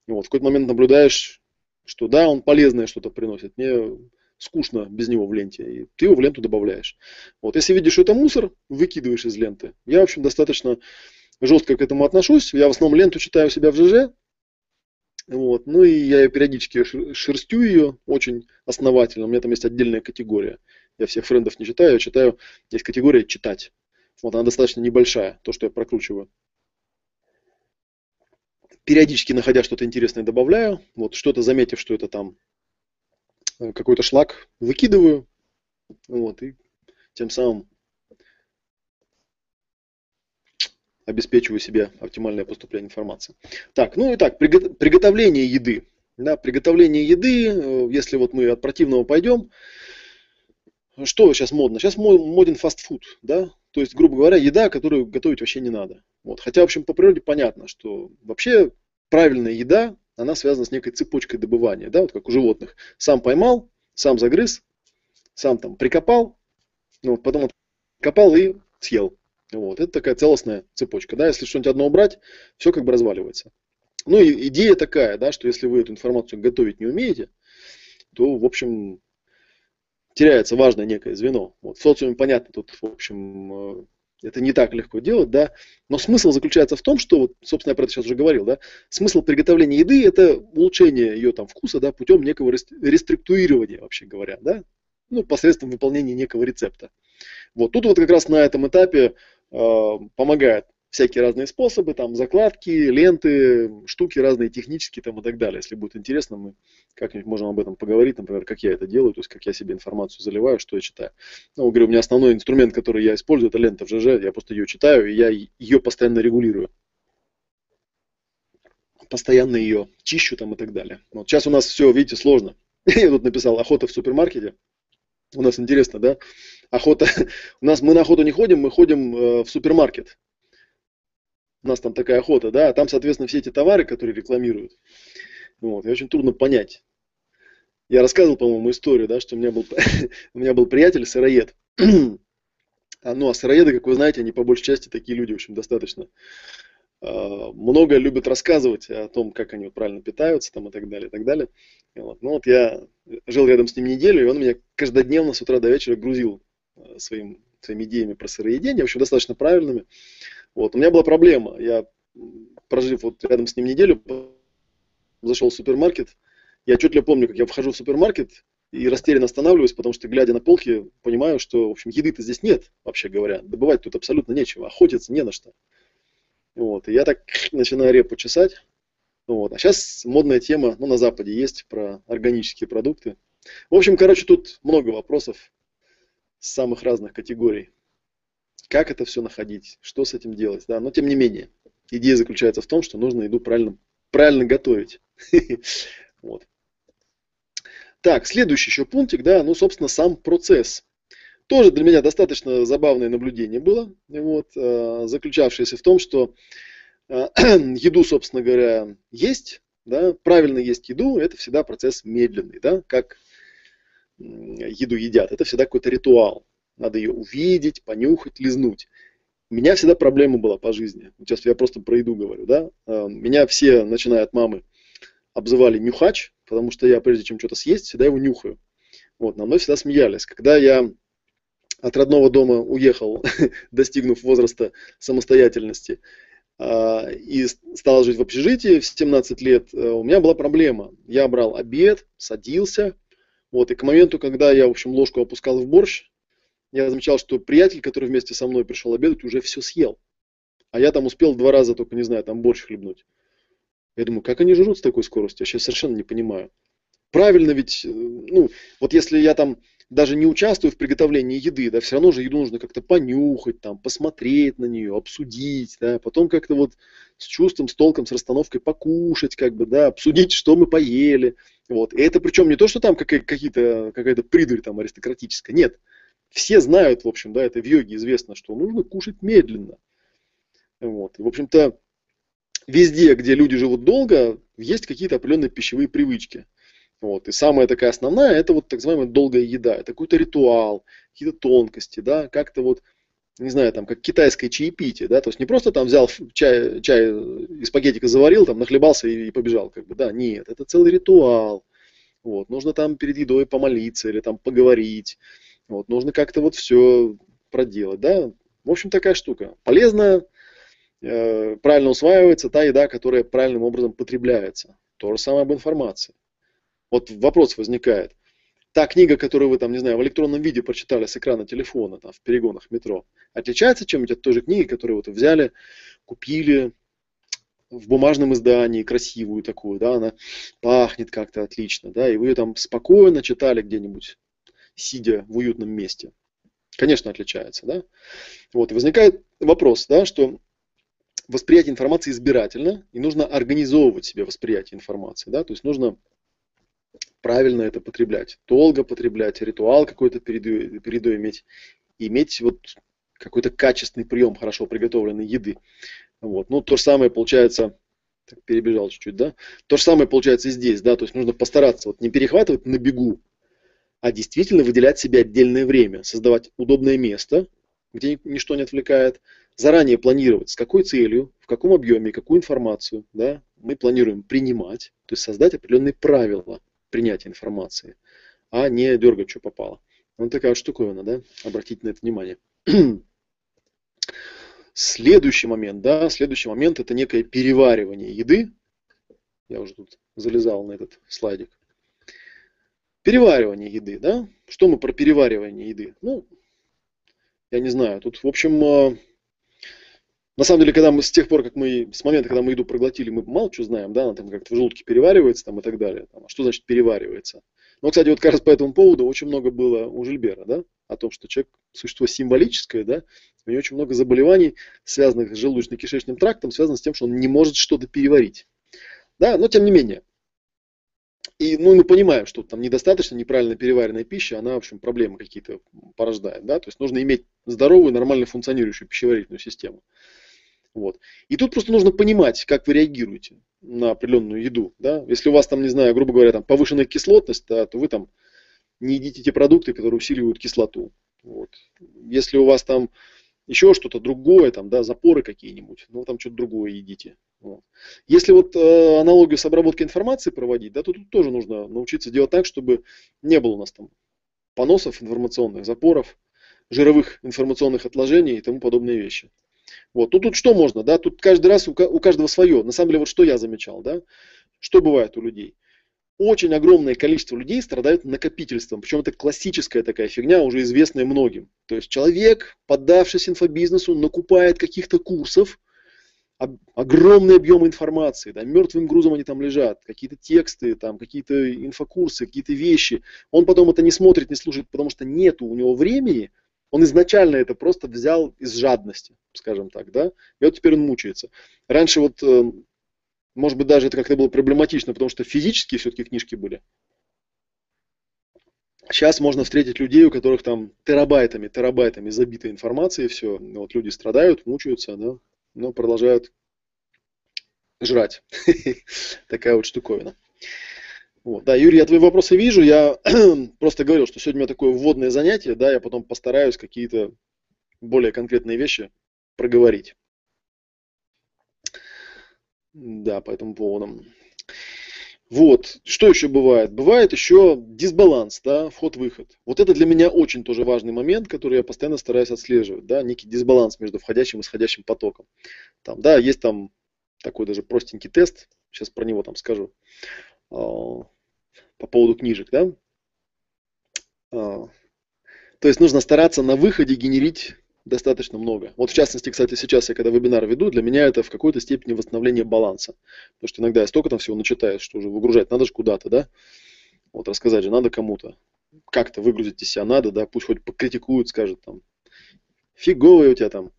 Вот, в какой-то момент наблюдаешь, что да, он полезное что-то приносит, мне скучно без него в ленте, и ты его в ленту добавляешь. Вот, если видишь, что это мусор, выкидываешь из ленты. Я, в общем, достаточно жестко к этому отношусь. Я в основном ленту читаю у себя в ЖЖ, вот. Ну и я периодически шерстю ее очень основательно. У меня там есть отдельная категория. Я всех френдов не читаю, я читаю, есть категория читать. Вот она достаточно небольшая, то, что я прокручиваю. Периодически, находя что-то интересное, добавляю. Вот что-то заметив, что это там э, какой-то шлак, выкидываю. Вот, и тем самым обеспечиваю себе оптимальное поступление информации. Так, ну и так, приготовление еды. Да, приготовление еды, э, если вот мы от противного пойдем, что сейчас модно? Сейчас моден фастфуд, да, то есть, грубо говоря, еда, которую готовить вообще не надо. Вот. Хотя, в общем, по природе понятно, что вообще правильная еда, она связана с некой цепочкой добывания, да, вот как у животных. Сам поймал, сам загрыз, сам там прикопал, ну, потом откопал и съел. Вот. Это такая целостная цепочка. Да? Если что-нибудь одно убрать, все как бы разваливается. Ну и идея такая, да, что если вы эту информацию готовить не умеете, то, в общем, теряется важное некое звено. Вот, в социуме понятно, тут, в общем, э, это не так легко делать, да, но смысл заключается в том, что, вот, собственно, я про это сейчас уже говорил, да, смысл приготовления еды – это улучшение ее там вкуса, да, путем некого реструктурирования, вообще говоря, да, ну, посредством выполнения некого рецепта. Вот тут вот как раз на этом этапе помогает всякие разные способы, там закладки, ленты, штуки разные технические там и так далее. Если будет интересно, мы как-нибудь можем об этом поговорить, например, как я это делаю, то есть как я себе информацию заливаю, что я читаю. Ну, говорю, у меня основной инструмент, который я использую, это лента в ЖЖ, я просто ее читаю, и я ее постоянно регулирую. Постоянно ее чищу там и так далее. Вот сейчас у нас все, видите, сложно. Я тут написал охота в супермаркете. У нас интересно, да? Охота. У нас мы на охоту не ходим, мы ходим э, в супермаркет у нас там такая охота, да, там, соответственно, все эти товары, которые рекламируют. Вот, и очень трудно понять. Я рассказывал, по-моему, историю, да, что у меня был, у меня был приятель сыроед. а, ну, а сыроеды, как вы знаете, они по большей части такие люди, в общем, достаточно много любят рассказывать о том, как они правильно питаются там, и так далее, и так далее. Вот. Ну вот я жил рядом с ним неделю, и он меня каждодневно с утра до вечера грузил э, своим, своими идеями про сыроедение, в общем, достаточно правильными. Вот. У меня была проблема. Я, прожив вот рядом с ним неделю, зашел в супермаркет. Я отчетливо помню, как я вхожу в супермаркет и растерянно останавливаюсь, потому что, глядя на полки, понимаю, что, в общем, еды-то здесь нет, вообще говоря. Добывать тут абсолютно нечего, охотиться не на что. Вот. И я так начинаю репу чесать. Вот. А сейчас модная тема, ну, на Западе есть, про органические продукты. В общем, короче, тут много вопросов с самых разных категорий как это все находить, что с этим делать. Да? Но тем не менее, идея заключается в том, что нужно еду правильно, правильно готовить. Вот. Так, следующий еще пунктик, да, ну, собственно, сам процесс. Тоже для меня достаточно забавное наблюдение было, вот, э, заключавшееся в том, что э, еду, собственно говоря, есть, да, правильно есть еду, это всегда процесс медленный, да, как еду едят, это всегда какой-то ритуал. Надо ее увидеть, понюхать, лизнуть. У меня всегда проблема была по жизни. Сейчас я просто про еду говорю, да. А, меня все, начиная от мамы, обзывали нюхач, потому что я, прежде чем что-то съесть, всегда его нюхаю. Вот, на мной всегда смеялись. Когда я от родного дома уехал, достигнув возраста самостоятельности, а, и стал жить в общежитии в 17 лет, э, у меня была проблема. Я брал обед, садился, вот, и к моменту, когда я, в общем, ложку опускал в борщ, я замечал, что приятель, который вместе со мной пришел обедать, уже все съел. А я там успел два раза только, не знаю, там борщ хлебнуть. Я думаю, как они жрут с такой скоростью? Я сейчас совершенно не понимаю. Правильно ведь, э, ну, вот если я там даже не участвую в приготовлении еды, да, все равно же еду нужно как-то понюхать, там, посмотреть на нее, обсудить, да, потом как-то вот с чувством, с толком, с расстановкой покушать, как бы, да, обсудить, что мы поели, вот. И это причем не то, что там какие-то, какая-то придурь там аристократическая, нет, все знают, в общем, да, это в йоге известно, что нужно кушать медленно. Вот. И, в общем-то, везде, где люди живут долго, есть какие-то определенные пищевые привычки. Вот. И самая такая основная, это вот так называемая долгая еда. Это какой-то ритуал, какие-то тонкости, да, как-то вот, не знаю, там, как китайское чаепитие, да, то есть не просто там взял чай, чай из пакетика заварил, там, нахлебался и, и побежал, как бы, да, нет, это целый ритуал. Вот. Нужно там перед едой помолиться или там поговорить, вот, нужно как-то вот все проделать, да. В общем, такая штука. Полезно, э, правильно усваивается та еда, которая правильным образом потребляется. То же самое об информации. Вот вопрос возникает. Та книга, которую вы там, не знаю, в электронном виде прочитали с экрана телефона, там, в перегонах метро, отличается чем-нибудь от той же книги, которую вот взяли, купили в бумажном издании, красивую такую, да, она пахнет как-то отлично, да, и вы ее там спокойно читали где-нибудь сидя в уютном месте. Конечно, отличается. Да? Вот, и возникает вопрос, да, что восприятие информации избирательно, и нужно организовывать себе восприятие информации. Да? То есть нужно правильно это потреблять, долго потреблять, ритуал какой-то перед, перед иметь, иметь вот какой-то качественный прием хорошо приготовленной еды. Вот. Ну, то же самое получается, так, перебежал чуть-чуть, да, то же самое получается и здесь, да, то есть нужно постараться вот не перехватывать на бегу а действительно выделять себе отдельное время, создавать удобное место, где ничто не отвлекает, заранее планировать, с какой целью, в каком объеме, какую информацию, да, мы планируем принимать, то есть создать определенные правила принятия информации, а не дергать, что попало. Вот такая штуковина, да, обратите на это внимание. Следующий момент, да, следующий момент это некое переваривание еды. Я уже тут залезал на этот слайдик. Переваривание еды, да? Что мы про переваривание еды? Ну, я не знаю. Тут, в общем, а, на самом деле, когда мы с тех пор, как мы, с момента, когда мы еду проглотили, мы мало что знаем, да, она там как-то в желудке переваривается там и так далее. Там, а что значит переваривается? Но, кстати, вот как раз по этому поводу очень много было у Жильбера, да, о том, что человек существо символическое, да, у него очень много заболеваний, связанных с желудочно-кишечным трактом, связано с тем, что он не может что-то переварить. Да, но тем не менее. И ну, мы понимаем, что там недостаточно неправильно переваренная пища, она, в общем, проблемы какие-то порождает. Да? То есть нужно иметь здоровую, нормально функционирующую пищеварительную систему. Вот. И тут просто нужно понимать, как вы реагируете на определенную еду. Да? Если у вас там, не знаю, грубо говоря, там повышенная кислотность, да, то вы там не едите те продукты, которые усиливают кислоту. Вот. Если у вас там еще что-то другое, там, да, запоры какие-нибудь, ну, там что-то другое едите. Вот. Если вот э, аналогию с обработкой информации проводить, да, то тут тоже нужно научиться делать так, чтобы не было у нас там поносов информационных, запоров, жировых информационных отложений и тому подобные вещи. Вот. Ну тут что можно, да, тут каждый раз у, у каждого свое. На самом деле, вот что я замечал, да, что бывает у людей – очень огромное количество людей страдают накопительством. Причем это классическая такая фигня, уже известная многим. То есть человек, поддавшись инфобизнесу, накупает каких-то курсов, огромный объем информации, да, мертвым грузом они там лежат, какие-то тексты, там, какие-то инфокурсы, какие-то вещи. Он потом это не смотрит, не слушает, потому что нету у него времени, он изначально это просто взял из жадности, скажем так, да, и вот теперь он мучается. Раньше вот э, может быть, даже это как-то было проблематично, потому что физические все-таки книжки были. Сейчас можно встретить людей, у которых там терабайтами, терабайтами забита информация, и все. Вот люди страдают, мучаются, да, но продолжают жрать. Такая вот штуковина. Вот. Да, Юрий, я твои вопросы вижу. Я просто говорил, что сегодня у меня такое вводное занятие, да, я потом постараюсь какие-то более конкретные вещи проговорить. Да, по этому поводу. Вот, что еще бывает? Бывает еще дисбаланс, да, вход-выход. Вот это для меня очень тоже важный момент, который я постоянно стараюсь отслеживать, да, некий дисбаланс между входящим и исходящим потоком. Там, да, есть там такой даже простенький тест, сейчас про него там скажу, по поводу книжек, да. А, то есть нужно стараться на выходе генерить достаточно много. Вот в частности, кстати, сейчас я когда вебинар веду, для меня это в какой-то степени восстановление баланса. Потому что иногда я столько там всего начитаю, что уже выгружать надо же куда-то, да? Вот рассказать же надо кому-то. Как-то выгрузить из себя надо, да, пусть хоть покритикуют, скажут там, фиговые у тебя там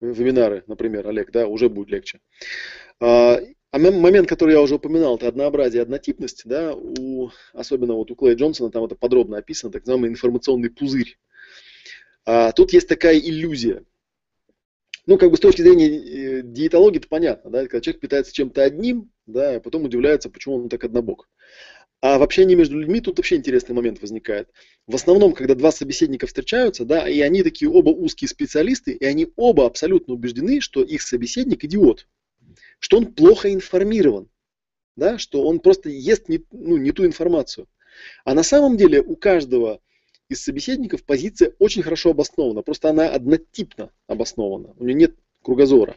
вебинары, например, Олег, да, уже будет легче. А, момент, который я уже упоминал, это однообразие, однотипность, да, у, особенно вот у Клея Джонсона, там это подробно описано, так называемый информационный пузырь. А, тут есть такая иллюзия. Ну, как бы с точки зрения э, диетологии, это понятно, да, когда человек питается чем-то одним, да, а потом удивляется, почему он так однобок. А в общении между людьми тут вообще интересный момент возникает. В основном, когда два собеседника встречаются, да, и они такие оба узкие специалисты, и они оба абсолютно убеждены, что их собеседник идиот, что он плохо информирован, да, что он просто ест не, ну, не ту информацию. А на самом деле у каждого из собеседников позиция очень хорошо обоснована, просто она однотипно обоснована, у нее нет кругозора.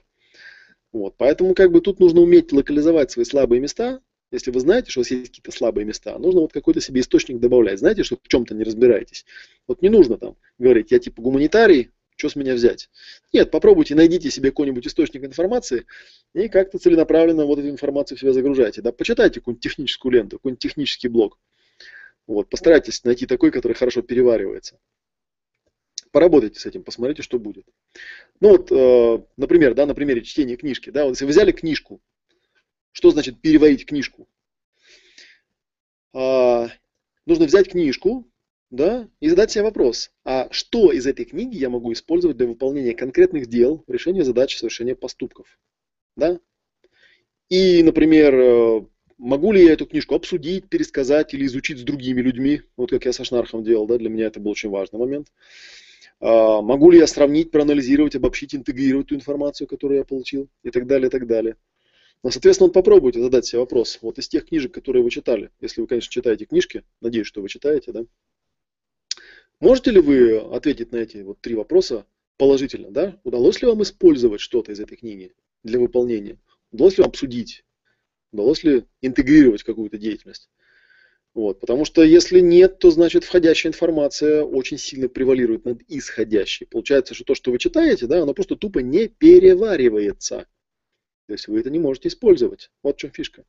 Вот, поэтому как бы тут нужно уметь локализовать свои слабые места. Если вы знаете, что у вас есть какие-то слабые места, нужно вот какой-то себе источник добавлять. Знаете, что в чем-то не разбираетесь. Вот не нужно там говорить, я типа гуманитарий, что с меня взять? Нет, попробуйте, найдите себе какой-нибудь источник информации и как-то целенаправленно вот эту информацию в себя загружайте. Да, почитайте какую-нибудь техническую ленту, какой-нибудь технический блог. Вот, постарайтесь найти такой, который хорошо переваривается. Поработайте с этим, посмотрите, что будет. Ну вот, э, например, да, на примере чтения книжки. Да, вот если вы взяли книжку, что значит переварить книжку? А, нужно взять книжку, да, и задать себе вопрос, а что из этой книги я могу использовать для выполнения конкретных дел, решения задач, совершения поступков. Да? И, например, э, Могу ли я эту книжку обсудить, пересказать или изучить с другими людьми, вот как я со Шнархом делал, да, для меня это был очень важный момент. А, могу ли я сравнить, проанализировать, обобщить, интегрировать ту информацию, которую я получил и так далее, и так далее. Ну, соответственно, попробуйте задать себе вопрос. Вот из тех книжек, которые вы читали, если вы, конечно, читаете книжки, надеюсь, что вы читаете, да? Можете ли вы ответить на эти вот три вопроса положительно, да? Удалось ли вам использовать что-то из этой книги для выполнения? Удалось ли вам обсудить? Удалось ли интегрировать какую-то деятельность? Вот, потому что если нет, то значит входящая информация очень сильно превалирует над исходящей. Получается, что то, что вы читаете, да, оно просто тупо не переваривается. То есть вы это не можете использовать. Вот в чем фишка.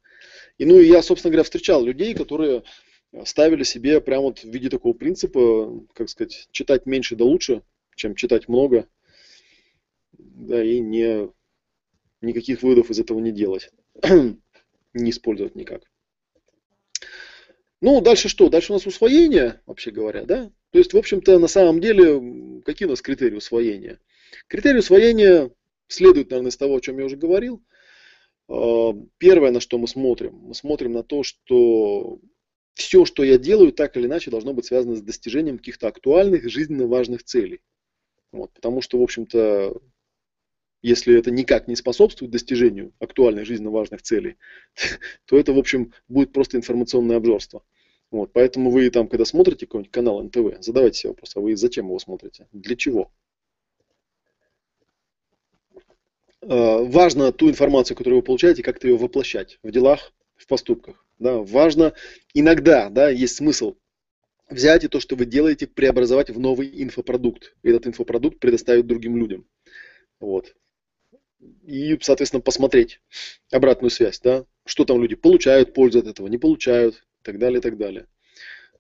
И ну я, собственно говоря, встречал людей, которые ставили себе прямо вот в виде такого принципа, как сказать, читать меньше да лучше, чем читать много, да, и не, никаких выводов из этого не делать, не использовать никак. Ну, дальше что? Дальше у нас усвоение, вообще говоря, да? То есть, в общем-то, на самом деле, какие у нас критерии усвоения? Критерии усвоения следуют, наверное, из того, о чем я уже говорил. А, первое, на что мы смотрим, мы смотрим на то, что все, что я делаю, так или иначе должно быть связано с достижением каких-то актуальных, жизненно важных целей. Вот, потому что, в общем-то, если это никак не способствует достижению актуальных, жизненно важных целей, то это, в общем, будет просто информационное обжорство. Вот, поэтому вы там, когда смотрите какой-нибудь канал НТВ, задавайте себе вопрос, а вы зачем его смотрите? Для чего? Э, важно ту информацию, которую вы получаете, как-то ее воплощать в делах, в поступках. Да, важно иногда, да, есть смысл взять и то, что вы делаете, преобразовать в новый инфопродукт. И этот инфопродукт предоставить другим людям. Вот. И, соответственно, посмотреть обратную связь, да, что там люди получают пользу от этого, не получают, и так далее, и так далее.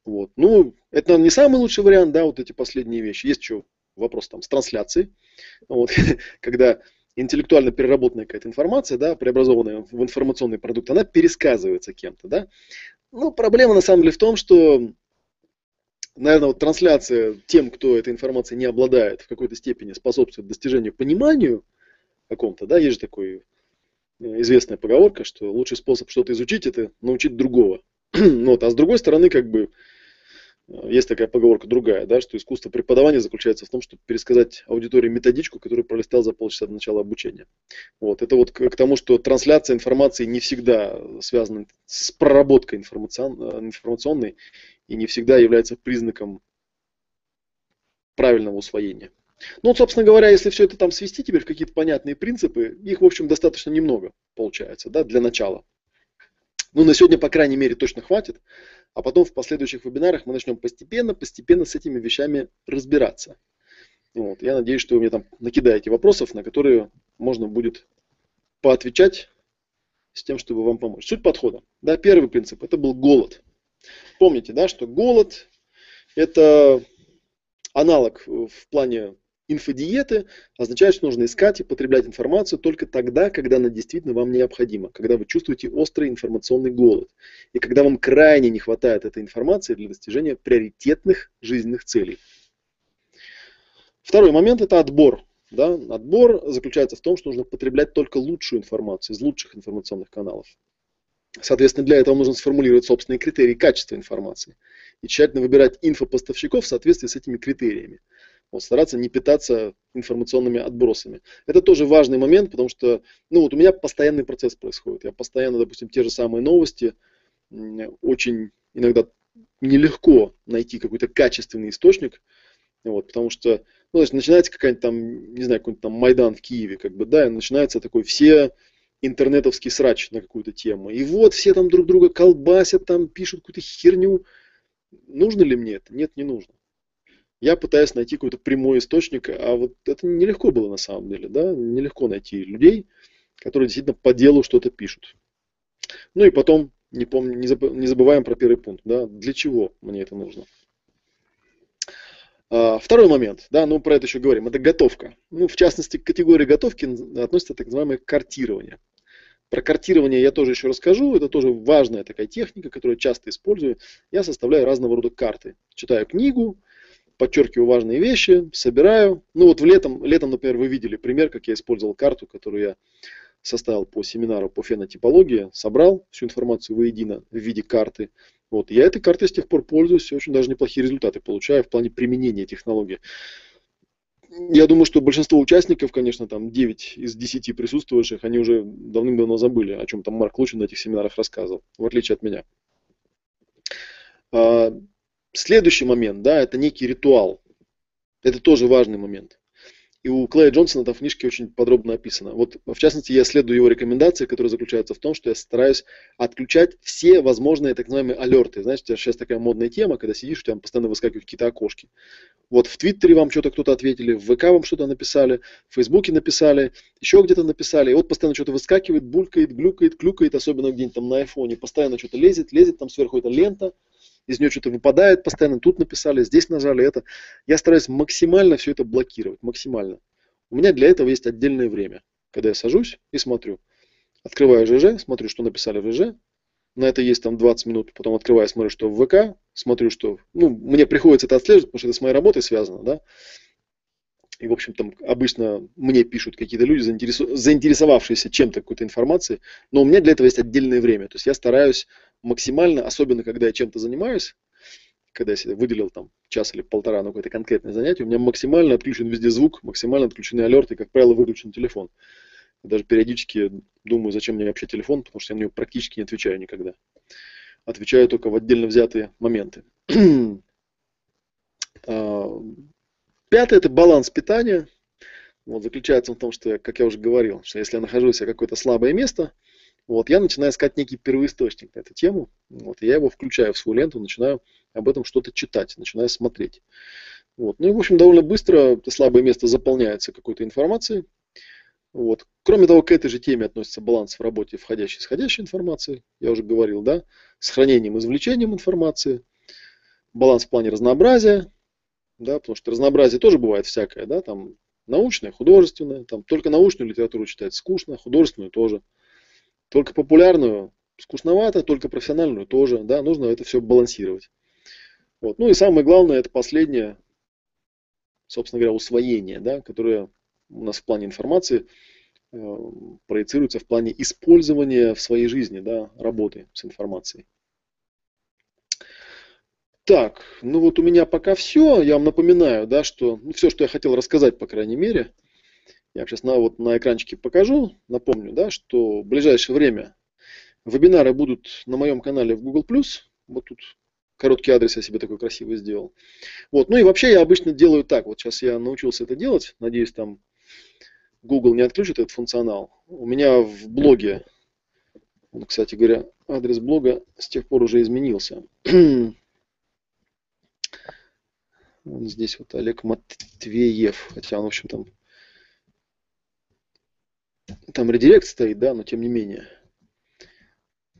Вот. Ну, это, наверное, не самый лучший вариант, да, вот эти последние вещи. Есть еще вопрос там с трансляцией. Вот, когда интеллектуально переработанная какая-то информация, да, преобразованная в информационный продукт, она пересказывается кем-то, да. Ну, проблема на самом деле в том, что, наверное, вот трансляция тем, кто этой информацией не обладает, в какой-то степени способствует достижению пониманию каком-то, да, есть же такой э, известная поговорка, что лучший способ что-то изучить, это научить другого. вот, а с другой стороны, как бы, есть такая поговорка другая, да, что искусство преподавания заключается в том, чтобы пересказать аудитории методичку, которую пролистал за полчаса до начала обучения. Вот. Это вот к, тому, что трансляция информации не всегда связана с проработкой информацион, информационной и не всегда является признаком правильного усвоения. Ну, вот, собственно говоря, если все это там свести теперь в какие-то понятные принципы, их, в общем, достаточно немного получается, да, для начала. Ну, на сегодня, по крайней мере, точно хватит а потом в последующих вебинарах мы начнем постепенно, постепенно с этими вещами разбираться. Вот. Я надеюсь, что вы мне там накидаете вопросов, на которые можно будет поотвечать с тем, чтобы вам помочь. Суть подхода. Да, первый принцип – это был голод. Помните, да, что голод – это аналог в плане инфодиеты означает, что нужно искать и потреблять информацию только тогда, когда она действительно вам необходима, когда вы чувствуете острый информационный голод, и когда вам крайне не хватает этой информации для достижения приоритетных жизненных целей. Второй момент – это отбор. Да? Отбор заключается в том, что нужно потреблять только лучшую информацию из лучших информационных каналов. Соответственно, для этого нужно сформулировать собственные критерии качества информации и тщательно выбирать инфопоставщиков в соответствии с этими критериями. Вот, стараться не питаться информационными отбросами. Это тоже важный момент, потому что ну, вот у меня постоянный процесс происходит. Я постоянно, допустим, те же самые новости, очень иногда нелегко найти какой-то качественный источник, вот, потому что ну, значит, начинается какая-нибудь там, не знаю, какой-нибудь там Майдан в Киеве, как бы, да, и начинается такой все интернетовский срач на какую-то тему. И вот все там друг друга колбасят, там пишут какую-то херню. Нужно ли мне это? Нет, не нужно я пытаюсь найти какой-то прямой источник, а вот это нелегко было на самом деле, да, нелегко найти людей, которые действительно по делу что-то пишут. Ну и потом, не, помню, не забываем про первый пункт, да, для чего мне это нужно. А, второй момент, да, ну про это еще говорим, это готовка. Ну, в частности, к категории готовки относится так называемое картирование. Про картирование я тоже еще расскажу, это тоже важная такая техника, которую часто использую. Я составляю разного рода карты. Читаю книгу, подчеркиваю важные вещи, собираю. Ну вот в летом, летом, например, вы видели пример, как я использовал карту, которую я составил по семинару по фенотипологии, собрал всю информацию воедино в виде карты. Вот. Я этой картой с тех пор пользуюсь, и очень даже неплохие результаты получаю в плане применения технологии. я думаю, что большинство участников, конечно, там 9 из 10 присутствующих, они уже давным-давно забыли, о чем там Марк Лучин на этих семинарах рассказывал, в отличие от меня. Следующий момент, да, это некий ритуал. Это тоже важный момент. И у Клея Джонсона это в книжке очень подробно описано. Вот, в частности, я следую его рекомендации, которые заключаются в том, что я стараюсь отключать все возможные так называемые алерты. Знаете, сейчас такая модная тема, когда сидишь, у тебя постоянно выскакивают какие-то окошки. Вот в Твиттере вам что-то кто-то ответили, в ВК вам что-то написали, в Фейсбуке написали, еще где-то написали. И вот постоянно что-то выскакивает, булькает, глюкает, клюкает, особенно где-нибудь там на айфоне. Постоянно что-то лезет, лезет, там сверху эта лента, из нее что-то выпадает постоянно, тут написали, здесь нажали это. Я стараюсь максимально все это блокировать, максимально. У меня для этого есть отдельное время, когда я сажусь и смотрю. Открываю ЖЖ, смотрю, что написали в ЖЖ. На это есть там 20 минут, потом открываю, смотрю, что в ВК, смотрю, что... Ну, мне приходится это отслеживать, потому что это с моей работой связано, да. И, в общем, там обычно мне пишут какие-то люди, заинтересовавшиеся чем-то, какой-то информацией, но у меня для этого есть отдельное время. То есть я стараюсь максимально, особенно когда я чем-то занимаюсь, когда я себе выделил там час или полтора на какое-то конкретное занятие, у меня максимально отключен везде звук, максимально отключены алерты, как правило, выключен телефон. Я даже периодически думаю, зачем мне вообще телефон, потому что я на него практически не отвечаю никогда. Отвечаю только в отдельно взятые моменты. А, Пятое – это баланс питания. Вот, заключается в том, что, как я уже говорил, что если я нахожусь в какое-то слабое место, вот, я начинаю искать некий первоисточник на эту тему, вот, я его включаю в свою ленту, начинаю об этом что-то читать, начинаю смотреть. Вот. Ну и, в общем, довольно быстро слабое место заполняется какой-то информацией. Вот. Кроме того, к этой же теме относится баланс в работе входящей и исходящей информации. Я уже говорил, да, с хранением и извлечением информации. Баланс в плане разнообразия, да, потому что разнообразие тоже бывает всякое, да, там научное, художественное, там только научную литературу читать скучно, художественную тоже. Только популярную скучновато, только профессиональную тоже, да, нужно это все балансировать. Вот. Ну и самое главное, это последнее, собственно говоря, усвоение, да, которое у нас в плане информации э, проецируется в плане использования в своей жизни, да, работы с информацией. Так, ну вот у меня пока все. Я вам напоминаю, да, что ну, все, что я хотел рассказать, по крайней мере, я сейчас на, вот на экранчике покажу. Напомню, да, что в ближайшее время вебинары будут на моем канале в Google+. Вот тут короткий адрес я себе такой красивый сделал. Вот, ну и вообще я обычно делаю так. Вот сейчас я научился это делать. Надеюсь, там Google не отключит этот функционал. У меня в блоге, кстати говоря, адрес блога с тех пор уже изменился. Здесь вот Олег Матвеев, хотя он, в общем, там, там редирект стоит, да, но тем не менее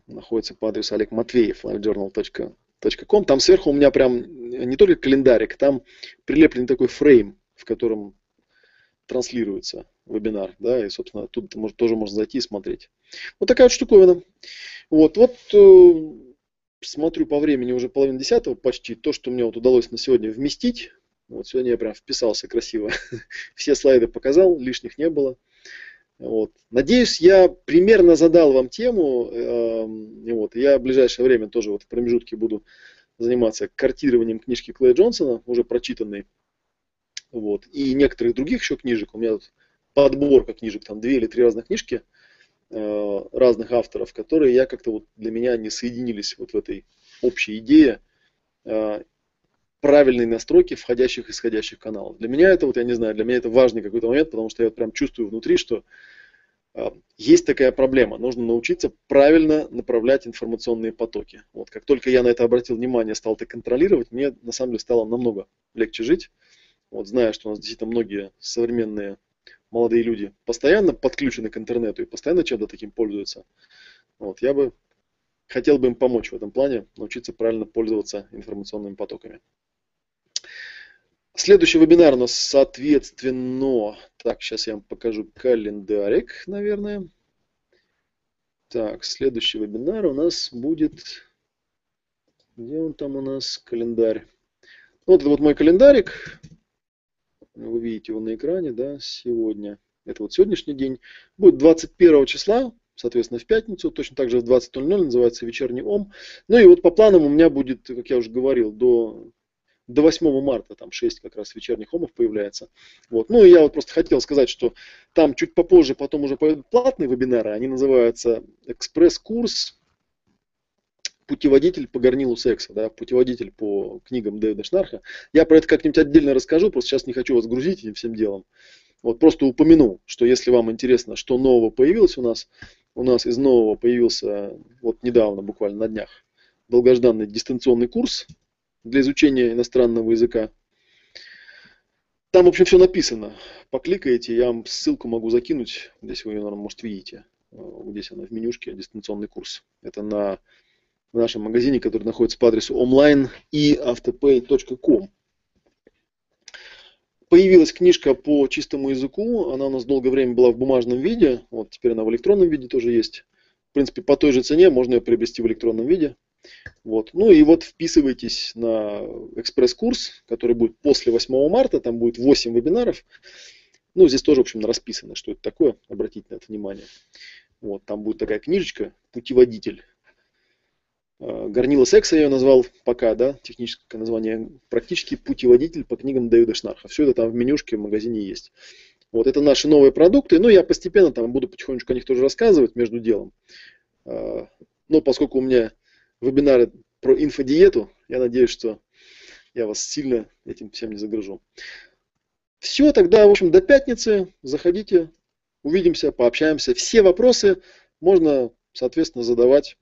находится по адресу Олег Матвеев, livejournal.com. Там сверху у меня прям не только календарик, там прилеплен такой фрейм, в котором транслируется вебинар, да, и, собственно, тут может, тоже можно зайти и смотреть. Вот такая вот штуковина. Вот, вот э, смотрю по времени уже половина десятого почти, то, что мне вот удалось на сегодня вместить. Вот сегодня я прям вписался красиво. Все слайды показал, лишних не было. Вот. Надеюсь, я примерно задал вам тему. Э, вот. Я в ближайшее время тоже вот в промежутке буду заниматься картированием книжки Клея Джонсона, уже прочитанной. Вот. И некоторых других еще книжек. У меня тут подборка книжек, там две или три разных книжки. Э, разных авторов, которые я как-то вот для меня не соединились вот в этой общей идее э, правильной настройки входящих и исходящих каналов. Для меня это, вот я не знаю, для меня это важный какой-то момент, потому что я вот прям чувствую внутри, что э, есть такая проблема. Нужно научиться правильно направлять информационные потоки. Вот как только я на это обратил внимание, стал это контролировать, мне на самом деле стало намного легче жить. Вот зная, что у нас действительно многие современные молодые люди постоянно подключены к интернету и постоянно чем-то таким пользуются. Вот, я бы хотел бы им помочь в этом плане, научиться правильно пользоваться информационными потоками. Следующий вебинар у нас, соответственно, так, сейчас я вам покажу календарик, наверное. Так, следующий вебинар у нас будет, где он там у нас, календарь. Вот это вот мой календарик, вы видите его на экране, да, сегодня. Это вот сегодняшний день. Будет 21 числа, соответственно, в пятницу, точно так же в 20.00, называется вечерний ОМ. Ну и вот по планам у меня будет, как я уже говорил, до до 8 марта, там 6 как раз вечерних омов появляется. Вот. Ну и я вот просто хотел сказать, что там чуть попозже потом уже пойдут платные вебинары, они называются экспресс-курс путеводитель по горнилу секса, да, путеводитель по книгам Дэвида Шнарха. Я про это как-нибудь отдельно расскажу, просто сейчас не хочу вас грузить этим всем делом. Вот просто упомяну, что если вам интересно, что нового появилось у нас, у нас из нового появился вот недавно, буквально на днях, долгожданный дистанционный курс для изучения иностранного языка. Там, в общем, все написано. Покликаете, я вам ссылку могу закинуть, здесь вы ее, наверное, может, видите. Здесь она в менюшке, дистанционный курс. Это на в нашем магазине, который находится по адресу online и autopay.com. Появилась книжка по чистому языку, она у нас долгое время была в бумажном виде, вот теперь она в электронном виде тоже есть. В принципе, по той же цене можно ее приобрести в электронном виде. Вот. Ну и вот вписывайтесь на экспресс-курс, который будет после 8 марта, там будет 8 вебинаров. Ну, здесь тоже, в общем, расписано, что это такое, обратите на это внимание. Вот, там будет такая книжечка, путеводитель Э, Горнило секса я ее назвал пока, да, техническое название, практически путеводитель по книгам Дэвида Шнарха. Все это там в менюшке в магазине есть. Вот это наши новые продукты. Ну, я постепенно там буду потихонечку о них тоже рассказывать между делом. Э, но поскольку у меня вебинары про инфодиету, я надеюсь, что я вас сильно этим всем не загружу. Все, тогда, в общем, до пятницы. Заходите, увидимся, пообщаемся. Все вопросы можно, соответственно, задавать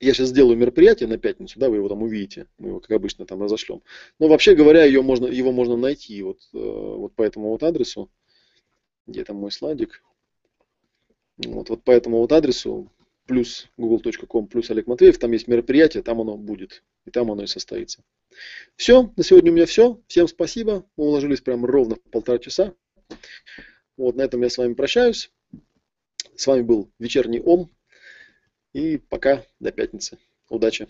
я сейчас сделаю мероприятие на пятницу, да, вы его там увидите, мы его, как обычно, там разошлем. Но вообще говоря, ее можно, его можно найти вот, э, вот по этому вот адресу. Где там мой слайдик? Вот, вот по этому вот адресу, плюс google.com, плюс Олег Матвеев, там есть мероприятие, там оно будет, и там оно и состоится. Все, на сегодня у меня все. Всем спасибо. Мы уложились прям ровно в полтора часа. Вот, на этом я с вами прощаюсь. С вами был вечерний ОМ. И пока, до пятницы. Удачи!